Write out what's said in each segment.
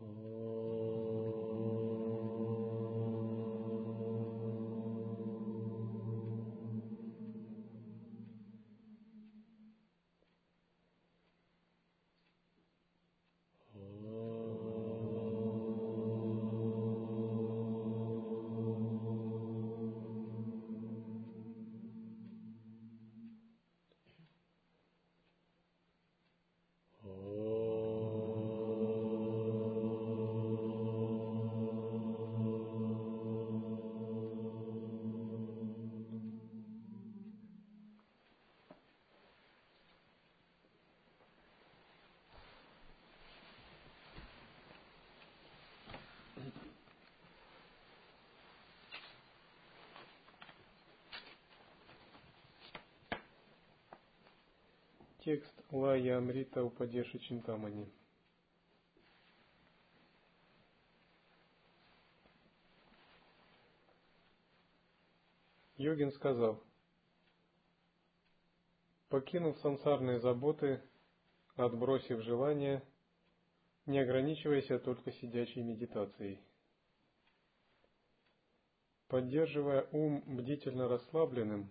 Oh. Текст Лая Амрита Упадеши Чинтамани. Йогин сказал, покинув сансарные заботы, отбросив желания, не ограничивайся только сидячей медитацией. Поддерживая ум бдительно расслабленным,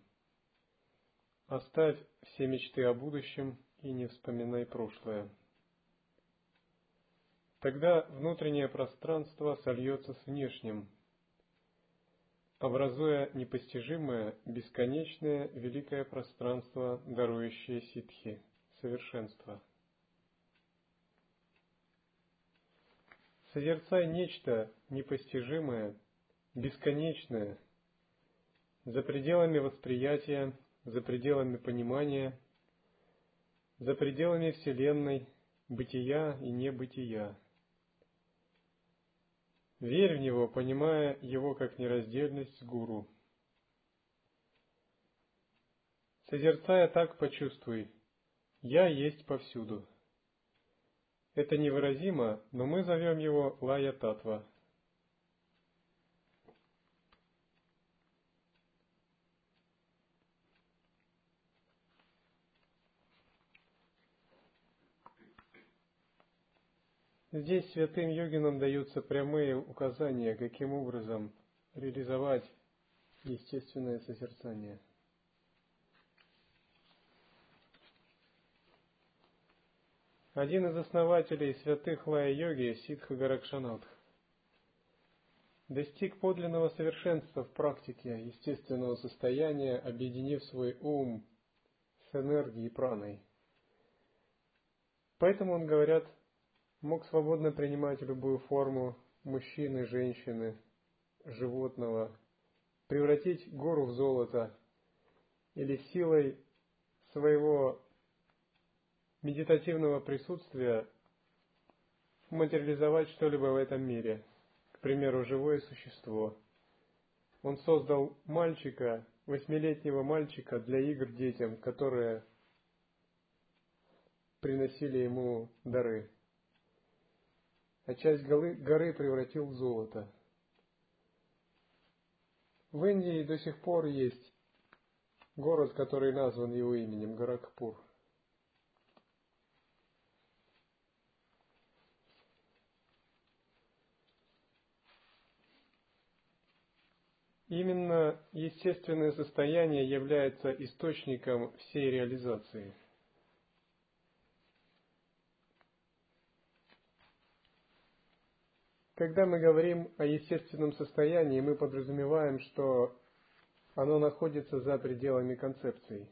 Оставь все мечты о будущем и не вспоминай прошлое. Тогда внутреннее пространство сольется с внешним, образуя непостижимое, бесконечное, великое пространство, дарующее ситхи, совершенство. Созерцай нечто непостижимое, бесконечное, за пределами восприятия за пределами понимания, за пределами Вселенной, бытия и небытия. Верь в Него, понимая Его как нераздельность с Гуру. Созерцая так, почувствуй, «Я есть повсюду». Это невыразимо, но мы зовем его Лая Татва – Здесь святым йогинам даются прямые указания, каким образом реализовать естественное созерцание. Один из основателей святых лая-йоги, Сидха Гаракшанат, достиг подлинного совершенства в практике естественного состояния, объединив свой ум с энергией праной. Поэтому он, говорят, мог свободно принимать любую форму мужчины, женщины, животного, превратить гору в золото или силой своего медитативного присутствия материализовать что-либо в этом мире, к примеру, живое существо. Он создал мальчика, восьмилетнего мальчика для игр детям, которые приносили ему дары а часть горы, горы превратил в золото. В Индии до сих пор есть город, который назван его именем, Горакпур. Именно естественное состояние является источником всей реализации – Когда мы говорим о естественном состоянии, мы подразумеваем, что оно находится за пределами концепции.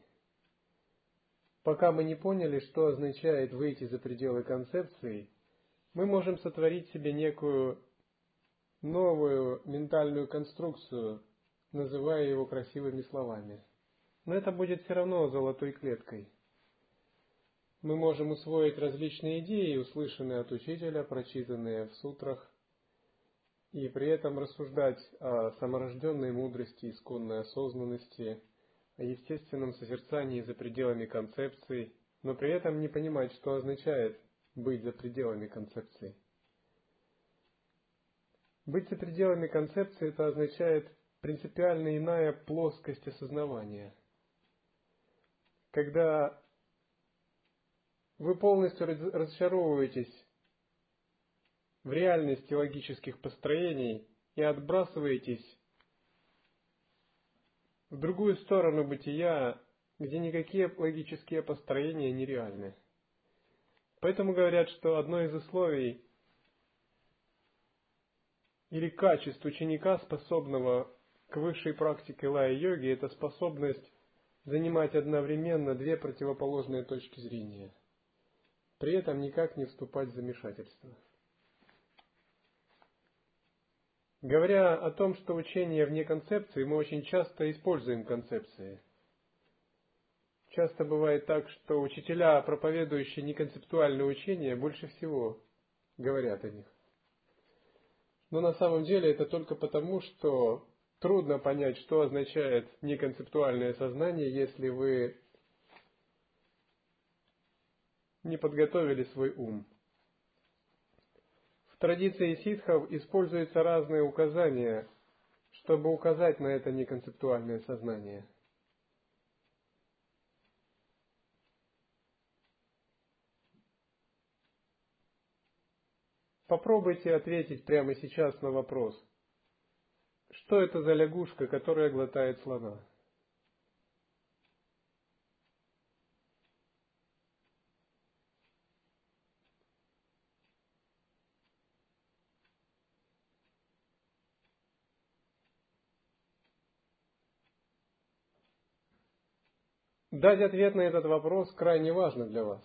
Пока мы не поняли, что означает выйти за пределы концепции, мы можем сотворить себе некую новую ментальную конструкцию, называя его красивыми словами. Но это будет все равно золотой клеткой. Мы можем усвоить различные идеи, услышанные от учителя, прочитанные в сутрах, и при этом рассуждать о саморожденной мудрости, исконной осознанности, о естественном созерцании за пределами концепции, но при этом не понимать, что означает быть за пределами концепции. Быть за пределами концепции это означает принципиально иная плоскость осознавания. Когда вы полностью разочаровываетесь в реальности логических построений и отбрасываетесь в другую сторону бытия, где никакие логические построения нереальны. Поэтому говорят, что одно из условий или качеств ученика, способного к высшей практике лая-йоги, это способность занимать одновременно две противоположные точки зрения, при этом никак не вступать в замешательство. Говоря о том, что учение вне концепции, мы очень часто используем концепции. Часто бывает так, что учителя, проповедующие неконцептуальное учение, больше всего говорят о них. Но на самом деле это только потому, что трудно понять, что означает неконцептуальное сознание, если вы не подготовили свой ум. В традиции ситхов используются разные указания, чтобы указать на это неконцептуальное сознание. Попробуйте ответить прямо сейчас на вопрос. Что это за лягушка, которая глотает слона? Дать ответ на этот вопрос крайне важно для вас.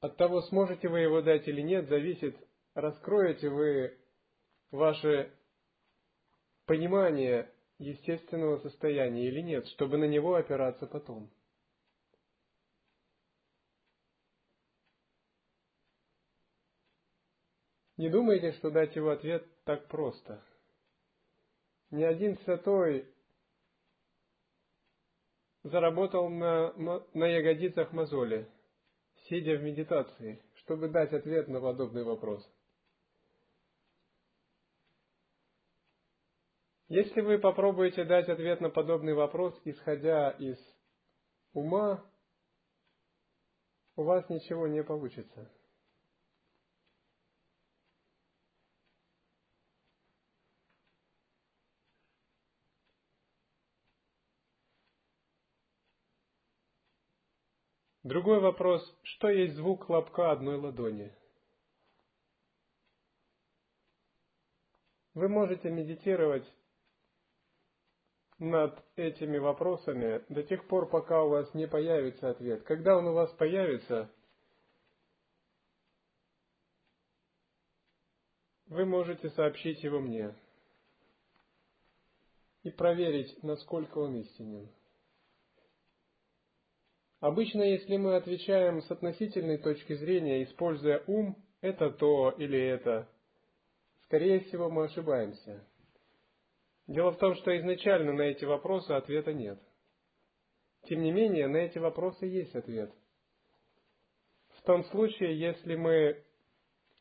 От того, сможете вы его дать или нет, зависит, раскроете вы ваше понимание естественного состояния или нет, чтобы на него опираться потом. Не думайте, что дать его ответ так просто. Ни один святой заработал на, на ягодицах мозоли, сидя в медитации, чтобы дать ответ на подобный вопрос. Если вы попробуете дать ответ на подобный вопрос, исходя из ума, у вас ничего не получится. Другой вопрос, что есть звук хлопка одной ладони? Вы можете медитировать над этими вопросами до тех пор, пока у вас не появится ответ. Когда он у вас появится, вы можете сообщить его мне и проверить, насколько он истинен. Обычно, если мы отвечаем с относительной точки зрения, используя ум, это то или это, скорее всего, мы ошибаемся. Дело в том, что изначально на эти вопросы ответа нет. Тем не менее, на эти вопросы есть ответ. В том случае, если мы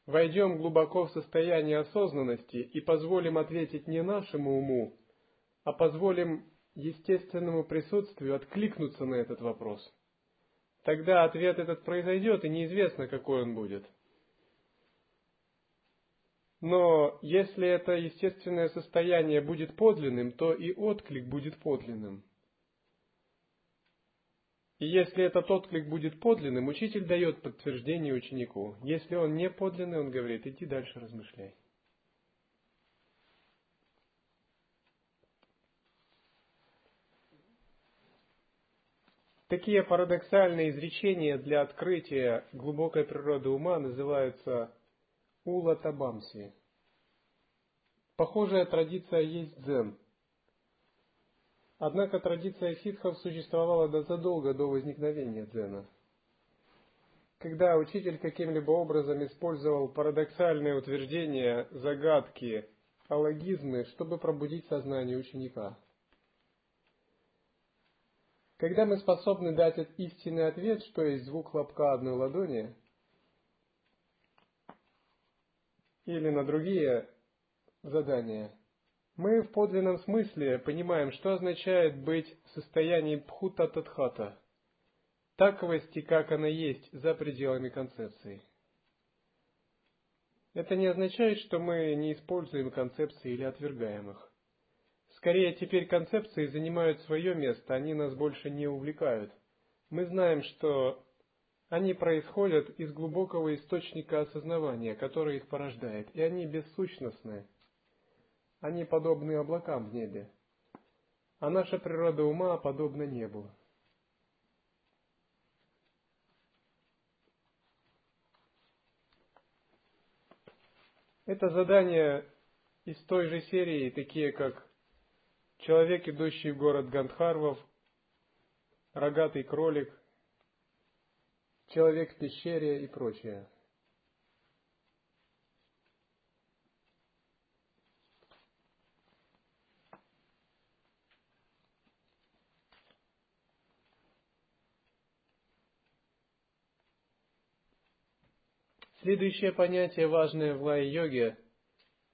войдем глубоко в состояние осознанности и позволим ответить не нашему уму, а позволим естественному присутствию откликнуться на этот вопрос – тогда ответ этот произойдет, и неизвестно, какой он будет. Но если это естественное состояние будет подлинным, то и отклик будет подлинным. И если этот отклик будет подлинным, учитель дает подтверждение ученику. Если он не подлинный, он говорит, иди дальше размышляй. Такие парадоксальные изречения для открытия глубокой природы ума называются ула табамси. Похожая традиция есть дзен. Однако традиция ситхов существовала задолго до возникновения дзена. Когда учитель каким-либо образом использовал парадоксальные утверждения, загадки, алогизмы, чтобы пробудить сознание ученика – когда мы способны дать истинный ответ, что есть звук хлопка одной ладони, или на другие задания, мы в подлинном смысле понимаем, что означает быть в состоянии пхута-татхата, таковости, как она есть, за пределами концепции. Это не означает, что мы не используем концепции или отвергаем их. Скорее, теперь концепции занимают свое место, они нас больше не увлекают. Мы знаем, что они происходят из глубокого источника осознавания, который их порождает, и они бессущностны. Они подобны облакам в небе. А наша природа ума подобна небу. Это задания из той же серии, такие как Человек, идущий в город Гандхарвов, Рогатый кролик, Человек в пещере и прочее. Следующее понятие, важное в лай-йоге,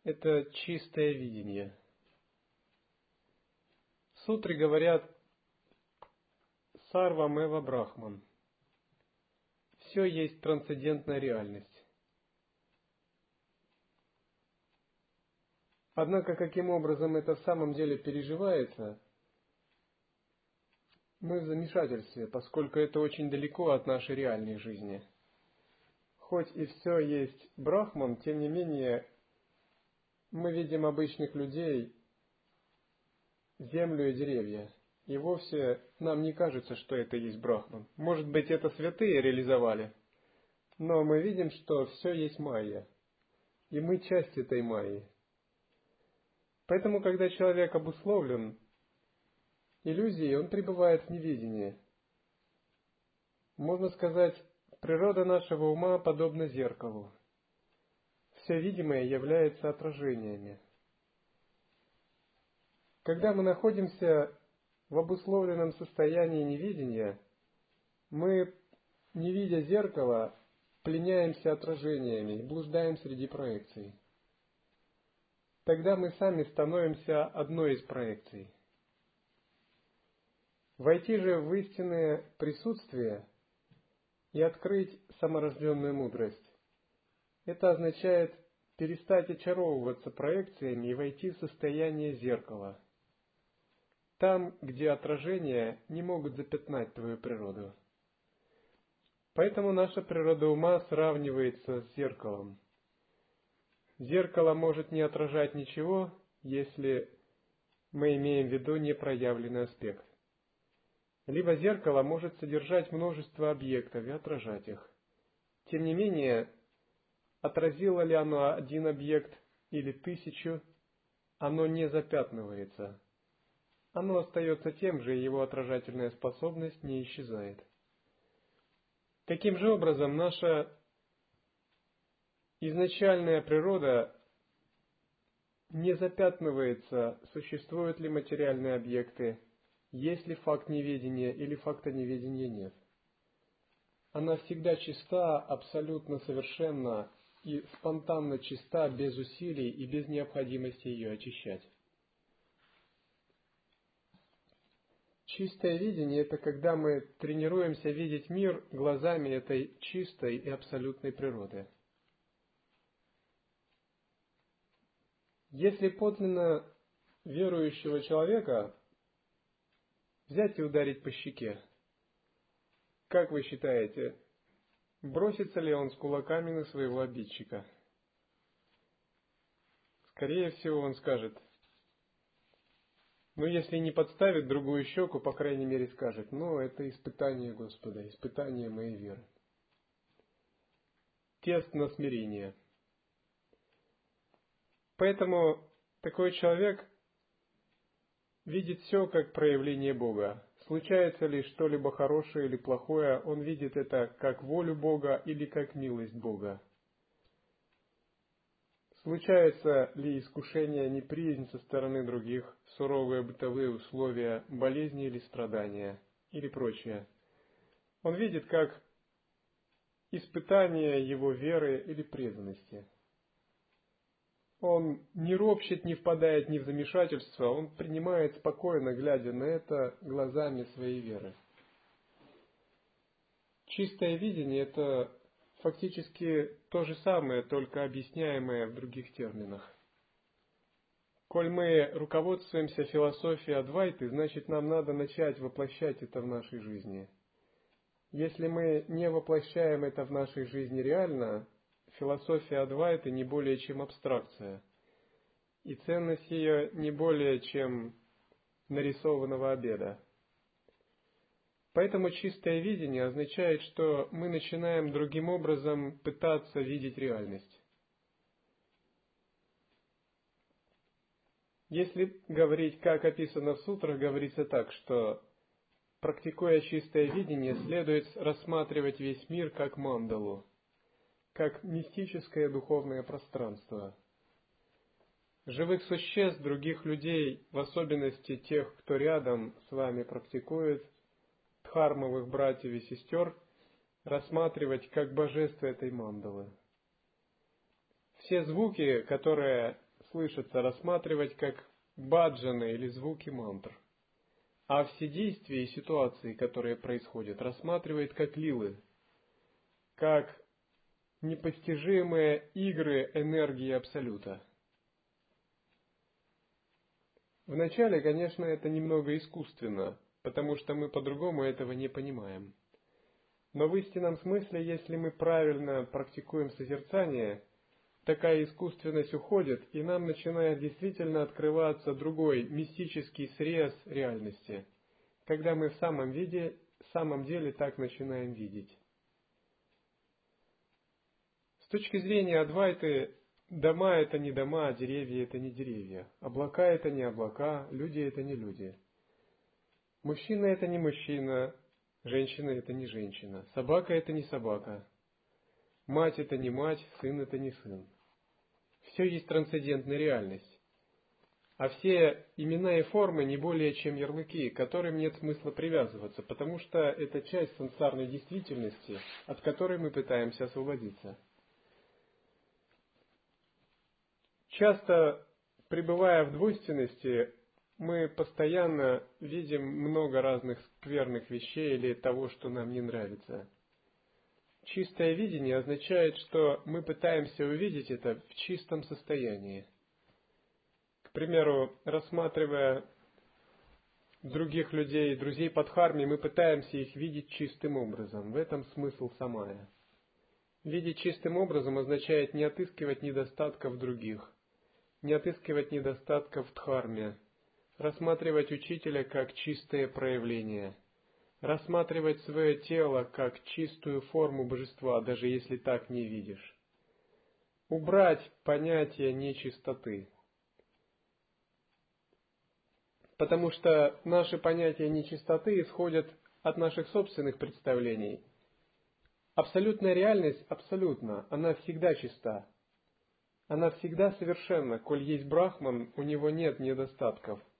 это чистое видение. Сутры говорят Сарва Мева Брахман. Все есть трансцендентная реальность. Однако, каким образом это в самом деле переживается, мы в замешательстве, поскольку это очень далеко от нашей реальной жизни – хоть и все есть брахман, тем не менее мы видим обычных людей, землю и деревья. И вовсе нам не кажется, что это есть брахман. Может быть, это святые реализовали, но мы видим, что все есть майя. И мы часть этой майи. Поэтому, когда человек обусловлен иллюзией, он пребывает в невидении. Можно сказать, Природа нашего ума подобна зеркалу. Все видимое является отражениями. Когда мы находимся в обусловленном состоянии невидения, мы, не видя зеркала, пленяемся отражениями блуждаем среди проекций. Тогда мы сами становимся одной из проекций. Войти же в истинное присутствие – и открыть саморожденную мудрость. Это означает перестать очаровываться проекциями и войти в состояние зеркала. Там, где отражения не могут запятнать твою природу. Поэтому наша природа ума сравнивается с зеркалом. Зеркало может не отражать ничего, если мы имеем в виду непроявленный аспект либо зеркало может содержать множество объектов и отражать их. Тем не менее, отразило ли оно один объект или тысячу, оно не запятнывается. Оно остается тем же, и его отражательная способность не исчезает. Таким же образом, наша изначальная природа не запятнывается, существуют ли материальные объекты, есть ли факт неведения или факта неведения нет. Она всегда чиста, абсолютно совершенна и спонтанно чиста, без усилий и без необходимости ее очищать. Чистое видение – это когда мы тренируемся видеть мир глазами этой чистой и абсолютной природы. Если подлинно верующего человека взять и ударить по щеке. Как вы считаете, бросится ли он с кулаками на своего обидчика? Скорее всего, он скажет, ну, если не подставит другую щеку, по крайней мере скажет, ну, это испытание Господа, испытание моей веры. Тест на смирение. Поэтому такой человек видит все как проявление Бога. Случается ли что-либо хорошее или плохое, он видит это как волю Бога или как милость Бога. Случается ли искушение, неприязнь со стороны других, суровые бытовые условия, болезни или страдания, или прочее. Он видит как испытание его веры или преданности – он не ропщет, не впадает ни в замешательство, он принимает спокойно, глядя на это глазами своей веры. Чистое видение – это фактически то же самое, только объясняемое в других терминах. Коль мы руководствуемся философией Адвайты, значит нам надо начать воплощать это в нашей жизни. Если мы не воплощаем это в нашей жизни реально, философия Адвайты не более чем абстракция. И ценность ее не более чем нарисованного обеда. Поэтому чистое видение означает, что мы начинаем другим образом пытаться видеть реальность. Если говорить, как описано в сутрах, говорится так, что практикуя чистое видение, следует рассматривать весь мир как мандалу, как мистическое духовное пространство. Живых существ, других людей, в особенности тех, кто рядом с вами практикует, дхармовых братьев и сестер, рассматривать как божество этой мандалы. Все звуки, которые слышатся, рассматривать как баджаны или звуки мантр. А все действия и ситуации, которые происходят, рассматривает как лилы, как непостижимые игры энергии Абсолюта. Вначале, конечно, это немного искусственно, потому что мы по-другому этого не понимаем. Но в истинном смысле, если мы правильно практикуем созерцание, такая искусственность уходит, и нам начинает действительно открываться другой мистический срез реальности, когда мы в самом виде, в самом деле так начинаем видеть. С точки зрения Адвайты, дома это не дома, деревья это не деревья, облака это не облака, люди это не люди – Мужчина это не мужчина, женщина это не женщина, собака это не собака, мать это не мать, сын это не сын. Все есть трансцендентная реальность. А все имена и формы не более чем ярлыки, к которым нет смысла привязываться, потому что это часть сансарной действительности, от которой мы пытаемся освободиться. Часто, пребывая в двойственности, мы постоянно видим много разных скверных вещей или того, что нам не нравится. Чистое видение означает, что мы пытаемся увидеть это в чистом состоянии. К примеру, рассматривая других людей, друзей под харми, мы пытаемся их видеть чистым образом. В этом смысл самая. Видеть чистым образом означает не отыскивать недостатков других, не отыскивать недостатков в дхарме, рассматривать учителя как чистое проявление, рассматривать свое тело как чистую форму божества, даже если так не видишь. Убрать понятие нечистоты. Потому что наши понятия нечистоты исходят от наших собственных представлений. Абсолютная реальность абсолютно, она всегда чиста. Она всегда совершенна, коль есть Брахман, у него нет недостатков –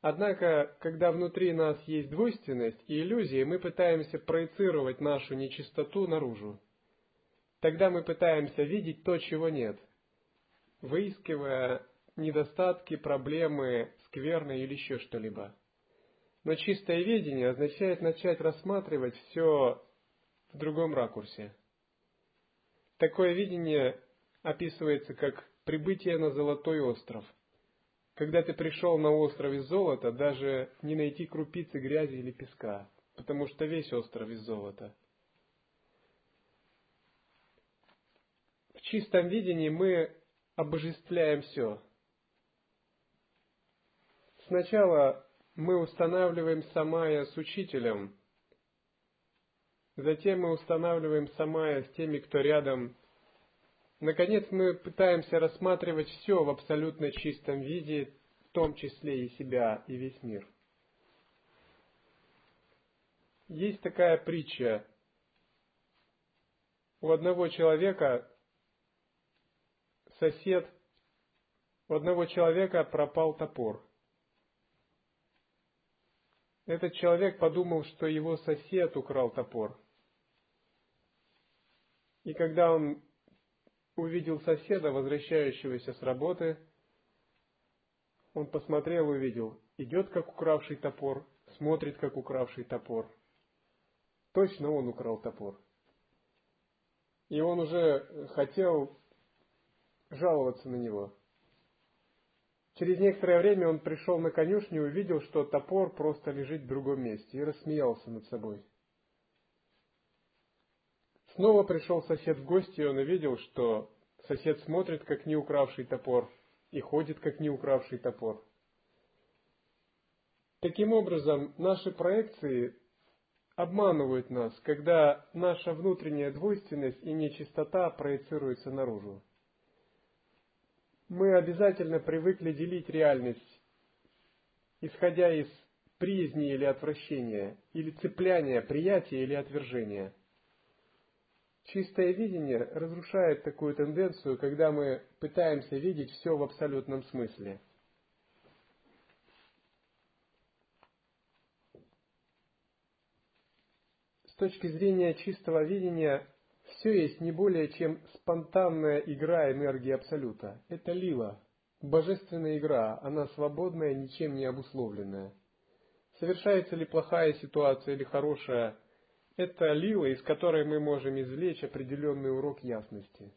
Однако, когда внутри нас есть двойственность и иллюзии, мы пытаемся проецировать нашу нечистоту наружу. Тогда мы пытаемся видеть то, чего нет, выискивая недостатки, проблемы, скверны или еще что-либо. Но чистое видение означает начать рассматривать все в другом ракурсе. Такое видение описывается как прибытие на Золотой остров – когда ты пришел на остров из золота, даже не найти крупицы грязи или песка, потому что весь остров из золота. В чистом видении мы обожествляем все. Сначала мы устанавливаем самая с учителем, затем мы устанавливаем самая с теми, кто рядом Наконец, мы пытаемся рассматривать все в абсолютно чистом виде, в том числе и себя, и весь мир. Есть такая притча. У одного человека сосед, у одного человека пропал топор. Этот человек подумал, что его сосед украл топор. И когда он увидел соседа, возвращающегося с работы. Он посмотрел увидел, идет как укравший топор, смотрит как укравший топор. Точно он украл топор. и он уже хотел жаловаться на него. Через некоторое время он пришел на конюшню и увидел, что топор просто лежит в другом месте, и рассмеялся над собой. Снова пришел сосед в гости, и он увидел, что сосед смотрит, как не укравший топор, и ходит, как не укравший топор. Таким образом, наши проекции обманывают нас, когда наша внутренняя двойственность и нечистота проецируются наружу мы обязательно привыкли делить реальность, исходя из приязни или отвращения, или цепляния, приятия или отвержения. Чистое видение разрушает такую тенденцию, когда мы пытаемся видеть все в абсолютном смысле. С точки зрения чистого видения, все есть не более чем спонтанная игра энергии Абсолюта. Это лила, божественная игра, она свободная, ничем не обусловленная. Совершается ли плохая ситуация или хорошая, это лила, из которой мы можем извлечь определенный урок ясности.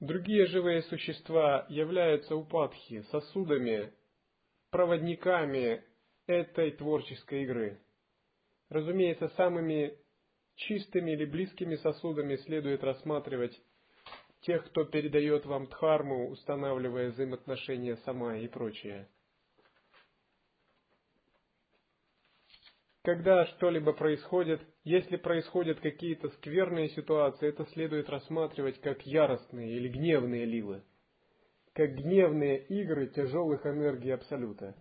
Другие живые существа являются упадхи, сосудами, проводниками этой творческой игры. Разумеется, самыми чистыми или близкими сосудами следует рассматривать тех, кто передает вам дхарму, устанавливая взаимоотношения сама и прочее. Когда что-либо происходит, если происходят какие-то скверные ситуации, это следует рассматривать как яростные или гневные лилы, как гневные игры тяжелых энергий Абсолюта.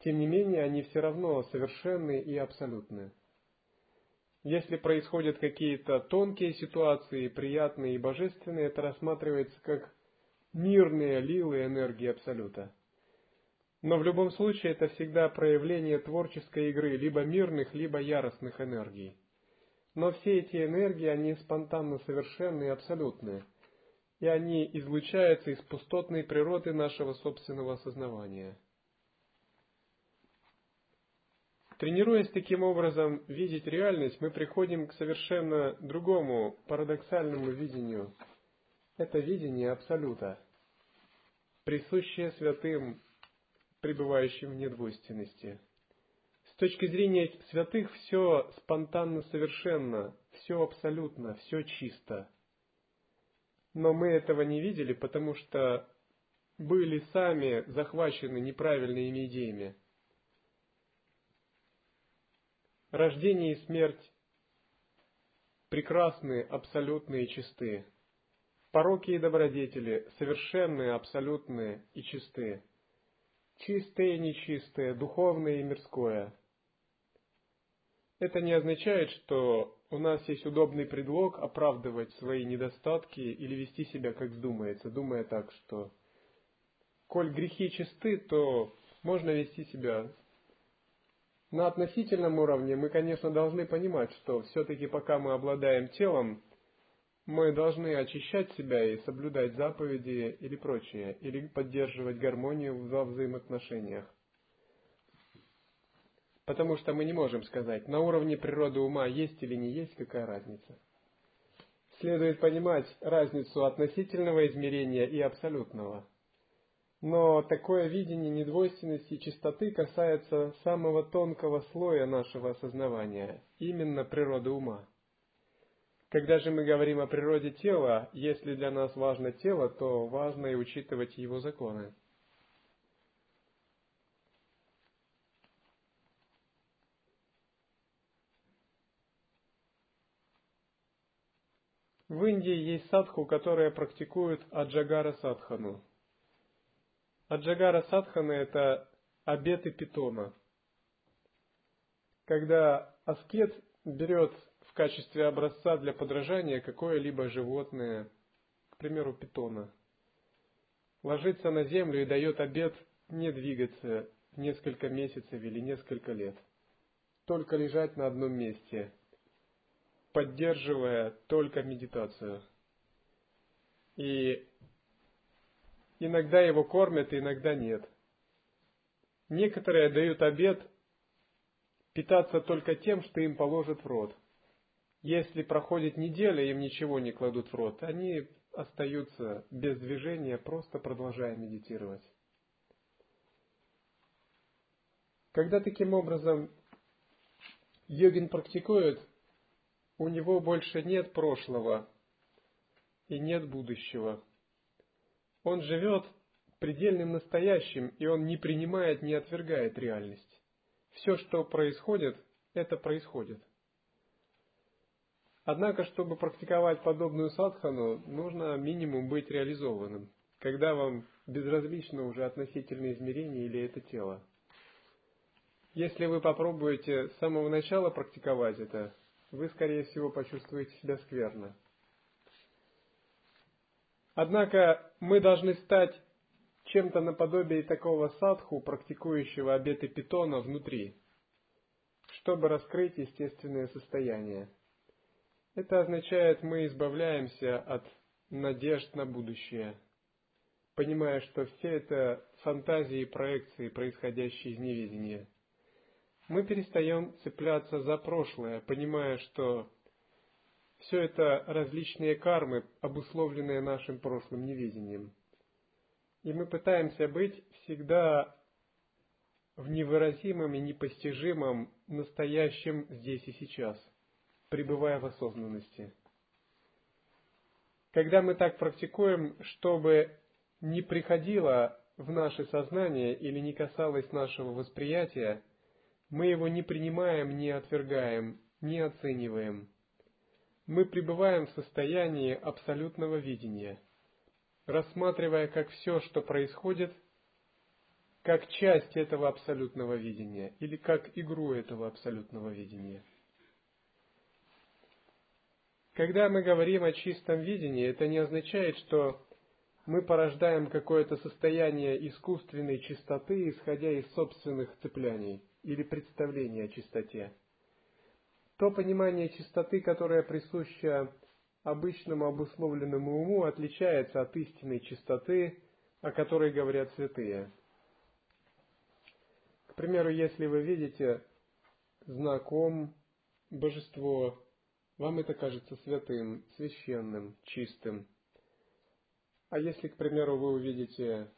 Тем не менее, они все равно совершенные и абсолютные. Если происходят какие-то тонкие ситуации, приятные и божественные, это рассматривается как мирные лилы энергии Абсолюта. Но в любом случае это всегда проявление творческой игры, либо мирных, либо яростных энергий. Но все эти энергии, они спонтанно совершенны и абсолютны, и они излучаются из пустотной природы нашего собственного осознавания – Тренируясь таким образом видеть реальность, мы приходим к совершенно другому парадоксальному видению. Это видение Абсолюта, присущее святым, пребывающим в недвойственности. С точки зрения святых все спонтанно совершенно, все абсолютно, все чисто. Но мы этого не видели, потому что были сами захвачены неправильными идеями – Рождение и смерть прекрасны, абсолютные и чистые. Пороки и добродетели совершенные, абсолютные и чистые. Чистое и нечистое, духовное и мирское. Это не означает, что у нас есть удобный предлог оправдывать свои недостатки или вести себя как вздумается, думая так, что коль грехи чисты, то можно вести себя на относительном уровне мы, конечно, должны понимать, что все-таки пока мы обладаем телом, мы должны очищать себя и соблюдать заповеди или прочее, или поддерживать гармонию во взаимоотношениях. Потому что мы не можем сказать, на уровне природы ума есть или не есть, какая разница. Следует понимать разницу относительного измерения и абсолютного – но такое видение недвойственности и чистоты касается самого тонкого слоя нашего осознавания, именно природы ума. Когда же мы говорим о природе тела, если для нас важно тело, то важно и учитывать его законы. В Индии есть садху, которые практикуют аджагара садхану, Аджагара садхана – это обеты питона. Когда аскет берет в качестве образца для подражания какое-либо животное, к примеру, питона, ложится на землю и дает обет не двигаться несколько месяцев или несколько лет, только лежать на одном месте, поддерживая только медитацию. И Иногда его кормят, иногда нет. Некоторые дают обед питаться только тем, что им положат в рот. Если проходит неделя, им ничего не кладут в рот, они остаются без движения, просто продолжая медитировать. Когда таким образом йогин практикует, у него больше нет прошлого и нет будущего. Он живет предельным настоящим, и он не принимает, не отвергает реальность. Все, что происходит, это происходит. Однако, чтобы практиковать подобную садхану, нужно минимум быть реализованным, когда вам безразлично уже относительное измерение или это тело. Если вы попробуете с самого начала практиковать это, вы, скорее всего, почувствуете себя скверно. Однако мы должны стать чем-то наподобие такого садху, практикующего обеты питона внутри, чтобы раскрыть естественное состояние. Это означает, мы избавляемся от надежд на будущее, понимая, что все это фантазии и проекции, происходящие из неведения. Мы перестаем цепляться за прошлое, понимая, что все это различные кармы, обусловленные нашим прошлым неведением. И мы пытаемся быть всегда в невыразимом и непостижимом настоящем здесь и сейчас – пребывая в осознанности. Когда мы так практикуем, чтобы не приходило в наше сознание или не касалось нашего восприятия, мы его не принимаем, не отвергаем, не оцениваем. Мы пребываем в состоянии абсолютного видения, рассматривая как все, что происходит, как часть этого абсолютного видения или как игру этого абсолютного видения – когда мы говорим о чистом видении, это не означает, что мы порождаем какое-то состояние искусственной чистоты, исходя из собственных цепляний или представлений о чистоте. То понимание чистоты, которое присуще обычному обусловленному уму, отличается от истинной чистоты, о которой говорят святые. К примеру, если вы видите знаком божество вам это кажется святым, священным, чистым. А если, к примеру, вы увидите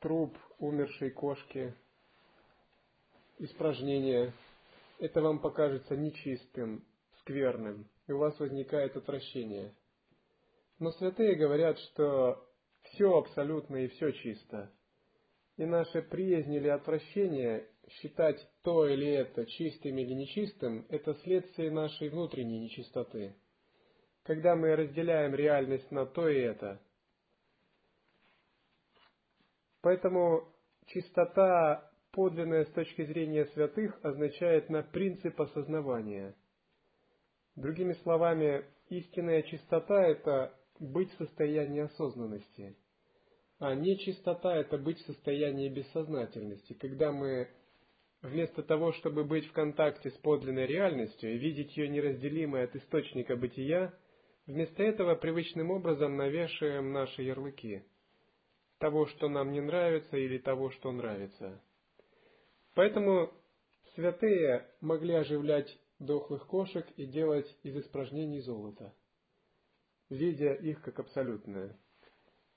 труп умершей кошки, испражнение, это вам покажется нечистым, скверным, и у вас возникает отвращение. Но святые говорят, что все абсолютно и все чисто. И наша приязнь или отвращение считать то или это чистым или нечистым, это следствие нашей внутренней нечистоты. Когда мы разделяем реальность на то и это. Поэтому чистота, подлинная с точки зрения святых, означает на принцип осознавания. Другими словами, истинная чистота – это быть в состоянии осознанности. А нечистота – это быть в состоянии бессознательности, когда мы Вместо того, чтобы быть в контакте с подлинной реальностью и видеть ее неразделимой от источника бытия, вместо этого привычным образом навешиваем наши ярлыки того, что нам не нравится или того, что нравится. Поэтому святые могли оживлять дохлых кошек и делать из испражнений золото, видя их как абсолютное.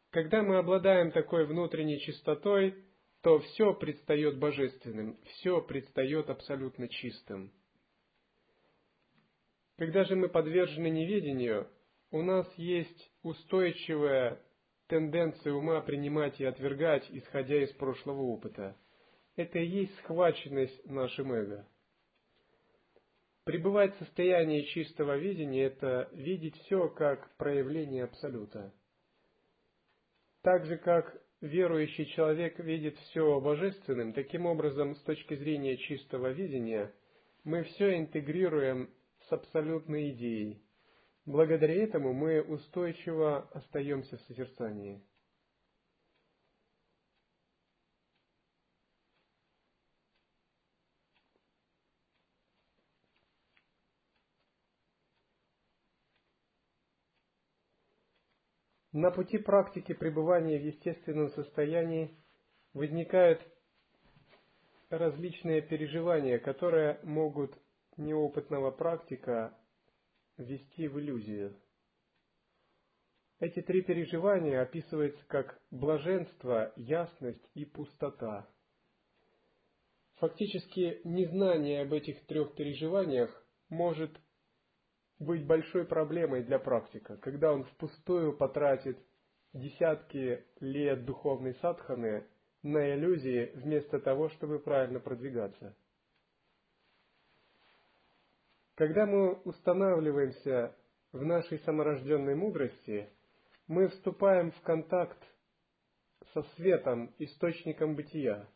Когда мы обладаем такой внутренней чистотой, то все предстает божественным, все предстает абсолютно чистым. Когда же мы подвержены неведению, у нас есть устойчивая тенденция ума принимать и отвергать, исходя из прошлого опыта. Это и есть схваченность нашим эго. Пребывать в состоянии чистого видения – это видеть все как проявление Абсолюта. Так же, как верующий человек видит все божественным, таким образом, с точки зрения чистого видения, мы все интегрируем с абсолютной идеей. Благодаря этому мы устойчиво остаемся в созерцании. На пути практики пребывания в естественном состоянии возникают различные переживания, которые могут неопытного практика ввести в иллюзию. Эти три переживания описываются как блаженство, ясность и пустота. Фактически незнание об этих трех переживаниях может быть большой проблемой для практика, когда он впустую потратит десятки лет духовной садханы на иллюзии вместо того, чтобы правильно продвигаться. Когда мы устанавливаемся в нашей саморожденной мудрости, мы вступаем в контакт со светом, источником бытия.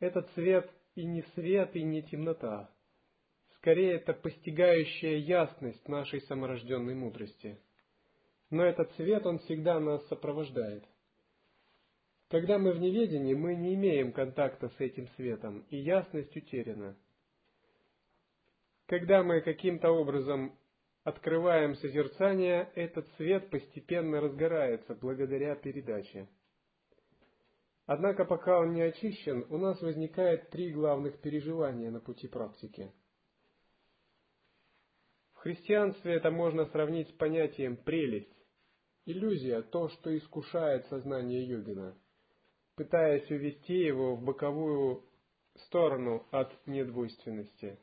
Этот свет и не свет, и не темнота. Скорее, это постигающая ясность нашей саморожденной мудрости. Но этот свет, он всегда нас сопровождает. Когда мы в неведении, мы не имеем контакта с этим светом, и ясность утеряна. Когда мы каким-то образом открываем созерцание, этот свет постепенно разгорается благодаря передаче. Однако пока он не очищен, у нас возникает три главных переживания на пути практики – христианстве это можно сравнить с понятием «прелесть». Иллюзия – то, что искушает сознание йогина, пытаясь увести его в боковую сторону от недвойственности.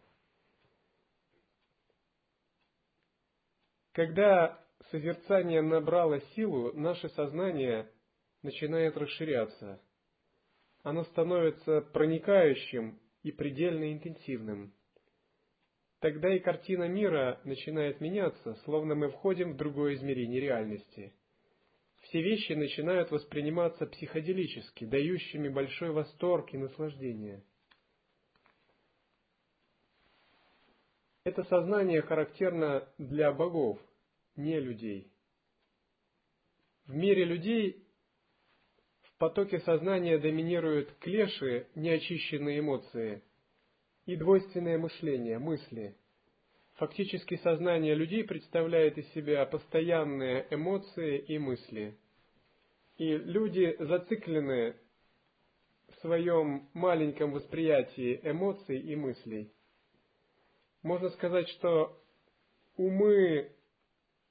Когда созерцание набрало силу, наше сознание начинает расширяться. Оно становится проникающим и предельно интенсивным – Тогда и картина мира начинает меняться, словно мы входим в другое измерение реальности. Все вещи начинают восприниматься психоделически, дающими большой восторг и наслаждение. Это сознание характерно для богов, не людей. В мире людей в потоке сознания доминируют клеши, неочищенные эмоции – и двойственное мышление, мысли. Фактически сознание людей представляет из себя постоянные эмоции и мысли. И люди зациклены в своем маленьком восприятии эмоций и мыслей. Можно сказать, что умы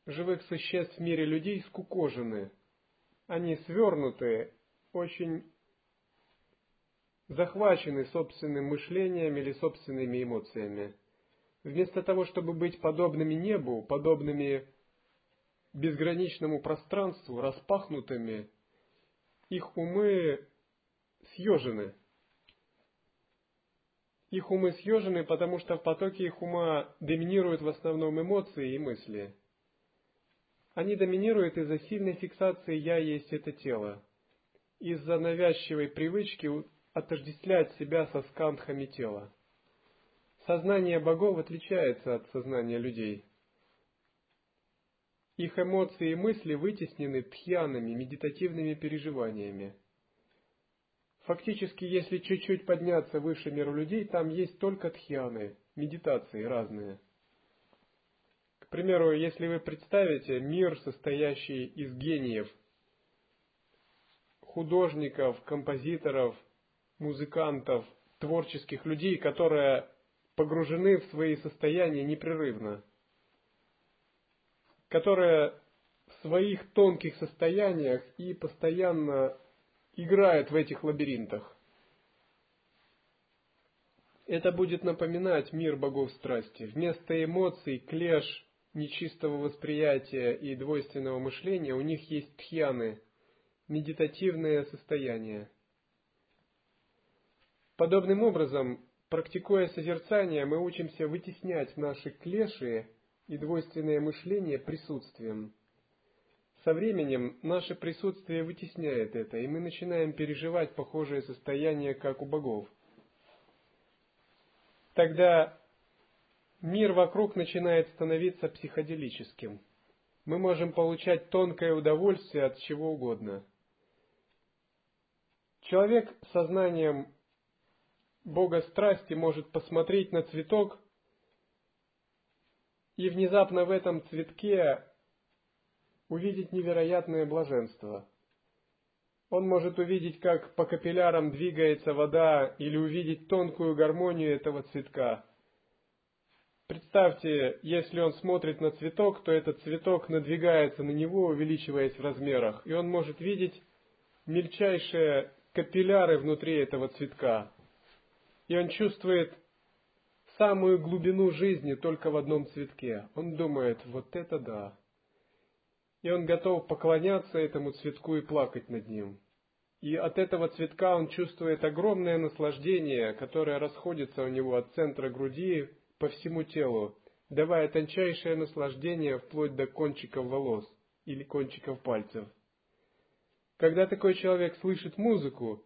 живых существ в мире людей скукожены. Они свернуты, очень захвачены собственным мышлением или собственными эмоциями. Вместо того, чтобы быть подобными небу, подобными безграничному пространству, распахнутыми, их умы съежены. Их умы съежены, потому что в потоке их ума доминируют в основном эмоции и мысли. Они доминируют из-за сильной фиксации «я есть это тело», из-за навязчивой привычки отождествлять себя со скандхами тела. Сознание богов отличается от сознания людей. Их эмоции и мысли вытеснены тхьянами, медитативными переживаниями. Фактически, если чуть-чуть подняться выше мира людей, там есть только тхьяны, медитации разные. К примеру, если вы представите мир, состоящий из гениев, художников, композиторов – музыкантов, творческих людей, которые погружены в свои состояния непрерывно, которые в своих тонких состояниях и постоянно играют в этих лабиринтах. Это будет напоминать мир богов страсти. Вместо эмоций, клеш, нечистого восприятия и двойственного мышления у них есть тхьяны, медитативное состояние – Подобным образом, практикуя созерцание, мы учимся вытеснять наши клеши и двойственное мышление присутствием. Со временем наше присутствие вытесняет это, и мы начинаем переживать похожее состояние, как у богов. Тогда мир вокруг начинает становиться психоделическим. Мы можем получать тонкое удовольствие от чего угодно. Человек с сознанием Бога страсти может посмотреть на цветок и внезапно в этом цветке увидеть невероятное блаженство. Он может увидеть, как по капиллярам двигается вода, или увидеть тонкую гармонию этого цветка. Представьте, если он смотрит на цветок, то этот цветок надвигается на него, увеличиваясь в размерах, и он может видеть мельчайшие капилляры внутри этого цветка. И он чувствует самую глубину жизни только в одном цветке. Он думает, вот это да. И он готов поклоняться этому цветку и плакать над ним. И от этого цветка он чувствует огромное наслаждение, которое расходится у него от центра груди по всему телу, давая тончайшее наслаждение вплоть до кончиков волос или кончиков пальцев. Когда такой человек слышит музыку,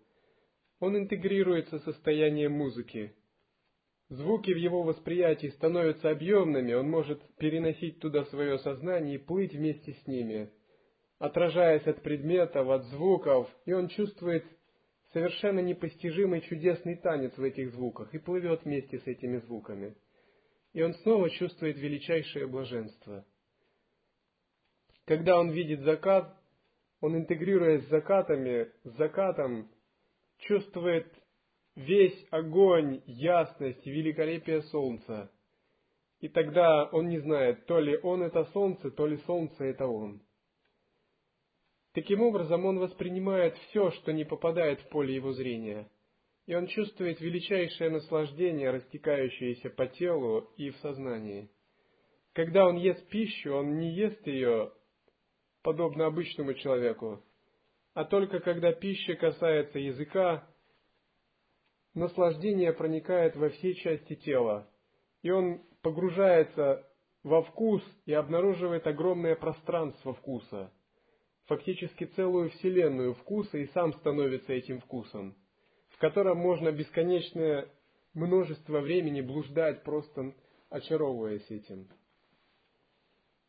он интегрируется в состояние музыки. Звуки в его восприятии становятся объемными, он может переносить туда свое сознание и плыть вместе с ними, отражаясь от предметов, от звуков, и он чувствует совершенно непостижимый чудесный танец в этих звуках и плывет вместе с этими звуками и он снова чувствует величайшее блаженство. Когда он видит закат, он, интегрируясь с закатами, с закатом, чувствует весь огонь, ясность и великолепие солнца. И тогда он не знает, то ли он это солнце, то ли солнце это он. Таким образом, он воспринимает все, что не попадает в поле его зрения – и он чувствует величайшее наслаждение, растекающееся по телу и в сознании. Когда он ест пищу, он не ест ее подобно обычному человеку, а только когда пища касается языка, наслаждение проникает во все части тела, и он погружается во вкус и обнаруживает огромное пространство вкуса, фактически целую вселенную вкуса и сам становится этим вкусом в котором можно бесконечное множество времени блуждать, просто очаровываясь этим.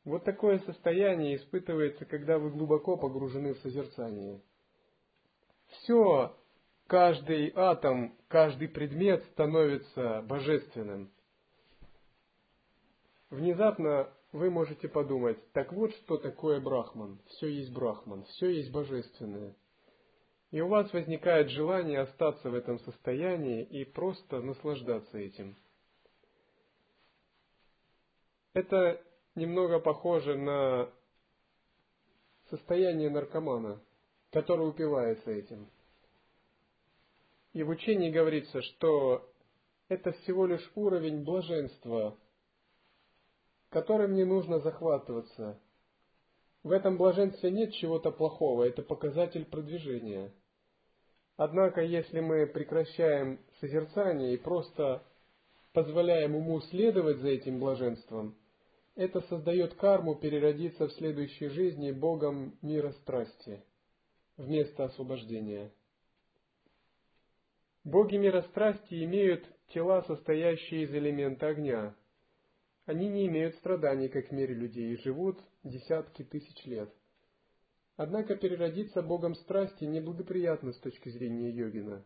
Вот такое состояние испытывается, когда вы глубоко погружены в созерцание. Все, каждый атом, каждый предмет становится божественным. Внезапно вы можете подумать, так вот что такое Брахман. Все есть Брахман, все есть божественное – и у вас возникает желание остаться в этом состоянии и просто наслаждаться этим. Это немного похоже на состояние наркомана, который упивается этим. И в учении говорится, что это всего лишь уровень блаженства, которым не нужно захватываться. В этом блаженстве нет чего-то плохого, это показатель продвижения – Однако, если мы прекращаем созерцание и просто позволяем уму следовать за этим блаженством, это создает карму переродиться в следующей жизни Богом мира страсти вместо освобождения. Боги мира страсти имеют тела, состоящие из элемента огня. Они не имеют страданий, как в мире людей, и живут десятки тысяч лет – Однако переродиться богом страсти неблагоприятно с точки зрения йогина,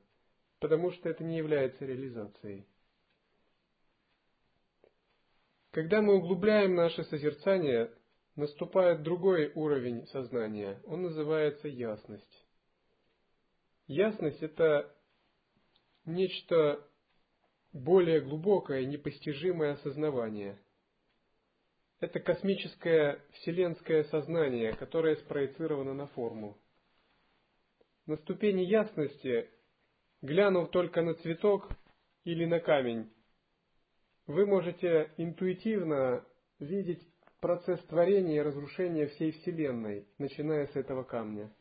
потому что это не является реализацией. Когда мы углубляем наше созерцание, наступает другой уровень сознания. Он называется ясность. Ясность – это нечто более глубокое, непостижимое осознавание – это космическое вселенское сознание, которое спроецировано на форму. На ступени ясности, глянув только на цветок или на камень, вы можете интуитивно видеть процесс творения и разрушения всей Вселенной, начиная с этого камня.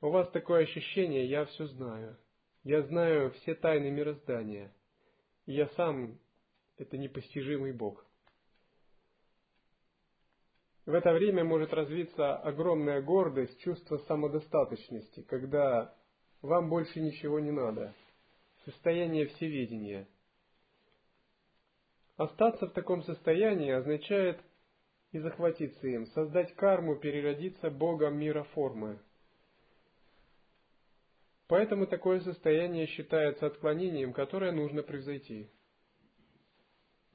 У вас такое ощущение «я все знаю», «я знаю все тайны мироздания», «я сам – это непостижимый Бог». В это время может развиться огромная гордость, чувство самодостаточности, когда вам больше ничего не надо. Состояние всеведения. Остаться в таком состоянии означает и захватиться им, создать карму, переродиться Богом мира формы. Поэтому такое состояние считается отклонением, которое нужно превзойти.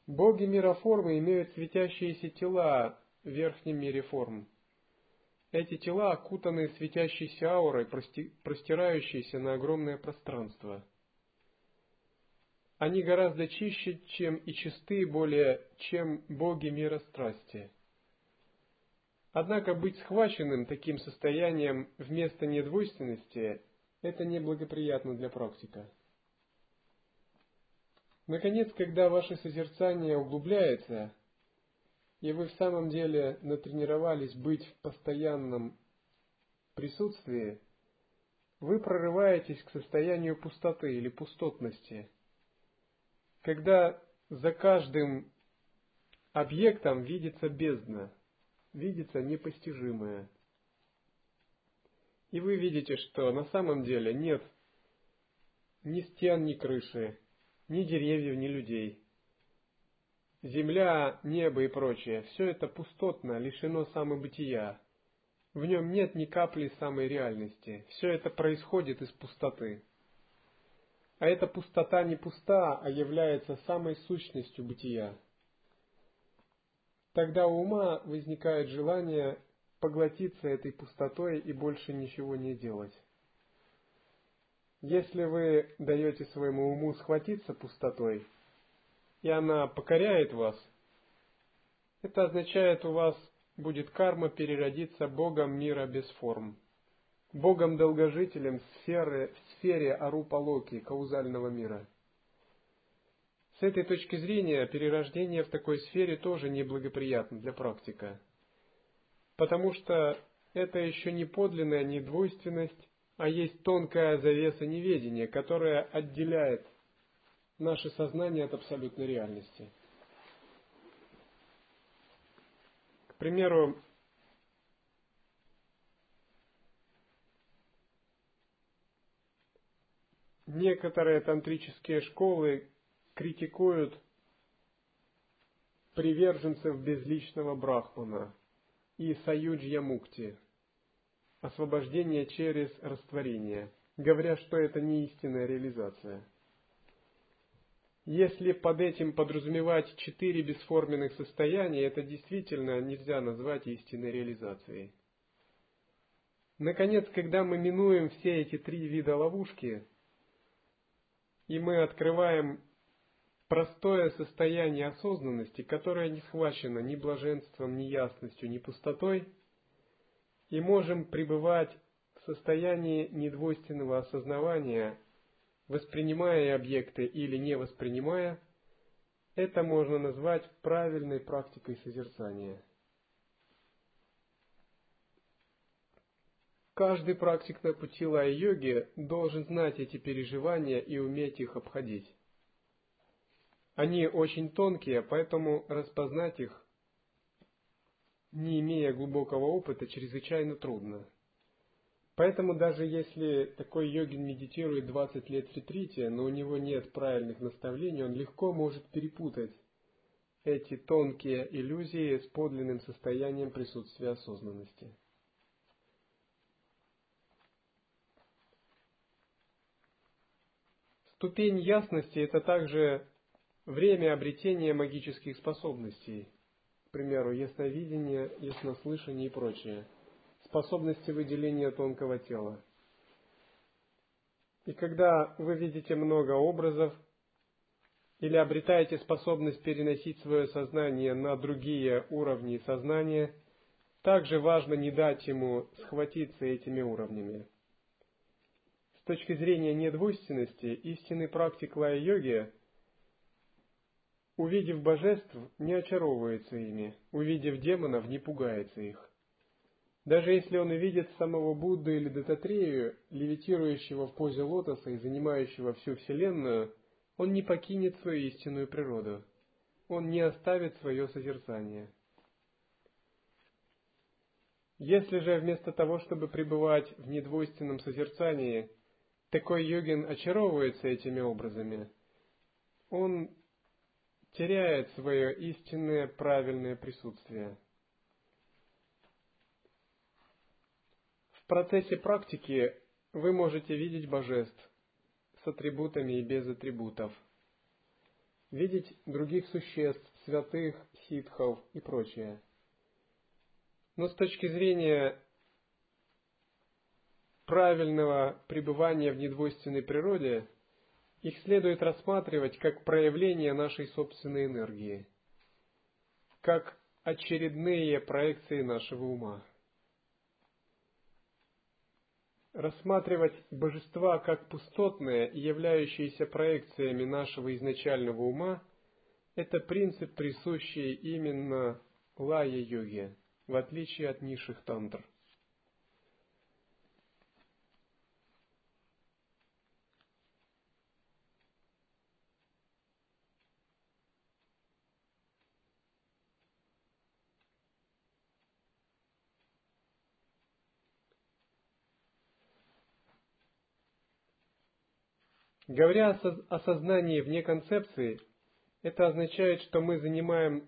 Боги мира формы имеют светящиеся тела, в верхнем мире форм. Эти тела окутаны светящейся аурой, простирающейся на огромное пространство. Они гораздо чище, чем и чисты более, чем боги мира страсти. Однако быть схваченным таким состоянием вместо недвойственности – это неблагоприятно для практика. Наконец, когда ваше созерцание углубляется, и вы в самом деле натренировались быть в постоянном присутствии, вы прорываетесь к состоянию пустоты или пустотности, когда за каждым объектом видится бездна, видится непостижимое. И вы видите, что на самом деле нет ни стен, ни крыши, ни деревьев, ни людей. Земля, небо и прочее – все это пустотно, лишено самобытия. В нем нет ни капли самой реальности. Все это происходит из пустоты. А эта пустота не пуста, а является самой сущностью бытия. Тогда у ума возникает желание поглотиться этой пустотой и больше ничего не делать. Если вы даете своему уму схватиться пустотой, и она покоряет вас, это означает у вас будет карма переродиться Богом мира без форм, Богом-долгожителем в сфере, в сфере Арупалоки, каузального мира. С этой точки зрения перерождение в такой сфере тоже неблагоприятно для практика, потому что это еще не подлинная недвойственность, а есть тонкая завеса неведения, которая отделяет наше сознание от абсолютной реальности. К примеру, некоторые тантрические школы критикуют приверженцев безличного брахмана и саюджья мукти – освобождение через растворение, говоря, что это не истинная реализация. Если под этим подразумевать четыре бесформенных состояния, это действительно нельзя назвать истинной реализацией. Наконец, когда мы минуем все эти три вида ловушки, и мы открываем простое состояние осознанности, которое не схвачено ни блаженством, ни ясностью, ни пустотой – и можем пребывать в состоянии недвойственного осознавания, воспринимая объекты или не воспринимая, это можно назвать правильной практикой созерцания. Каждый практик на пути лай-йоги должен знать эти переживания и уметь их обходить. Они очень тонкие, поэтому распознать их не имея глубокого опыта, чрезвычайно трудно. Поэтому даже если такой йогин медитирует 20 лет в ретрите, но у него нет правильных наставлений, он легко может перепутать эти тонкие иллюзии с подлинным состоянием присутствия осознанности. Ступень ясности – это также время обретения магических способностей – к примеру, ясновидение, яснослышание и прочее, способности выделения тонкого тела. И когда вы видите много образов или обретаете способность переносить свое сознание на другие уровни сознания, также важно не дать ему схватиться этими уровнями. Точки зрения недвойственности, истинный практик лая-йоги Увидев божеств, не очаровывается ими, увидев демонов, не пугается их. Даже если он увидит самого Будду или Дататрею, левитирующего в позе лотоса и занимающего всю Вселенную, он не покинет свою истинную природу. Он не оставит свое созерцание. Если же вместо того, чтобы пребывать в недвойственном созерцании, такой йогин очаровывается этими образами, он теряет свое истинное правильное присутствие. В процессе практики вы можете видеть божеств с атрибутами и без атрибутов, видеть других существ, святых, ситхов и прочее. Но с точки зрения правильного пребывания в недвойственной природе, их следует рассматривать как проявление нашей собственной энергии, как очередные проекции нашего ума. Рассматривать божества как пустотные и являющиеся проекциями нашего изначального ума – это принцип, присущий именно лая-йоге, в отличие от низших тантр. Говоря о сознании вне концепции, это означает, что мы занимаем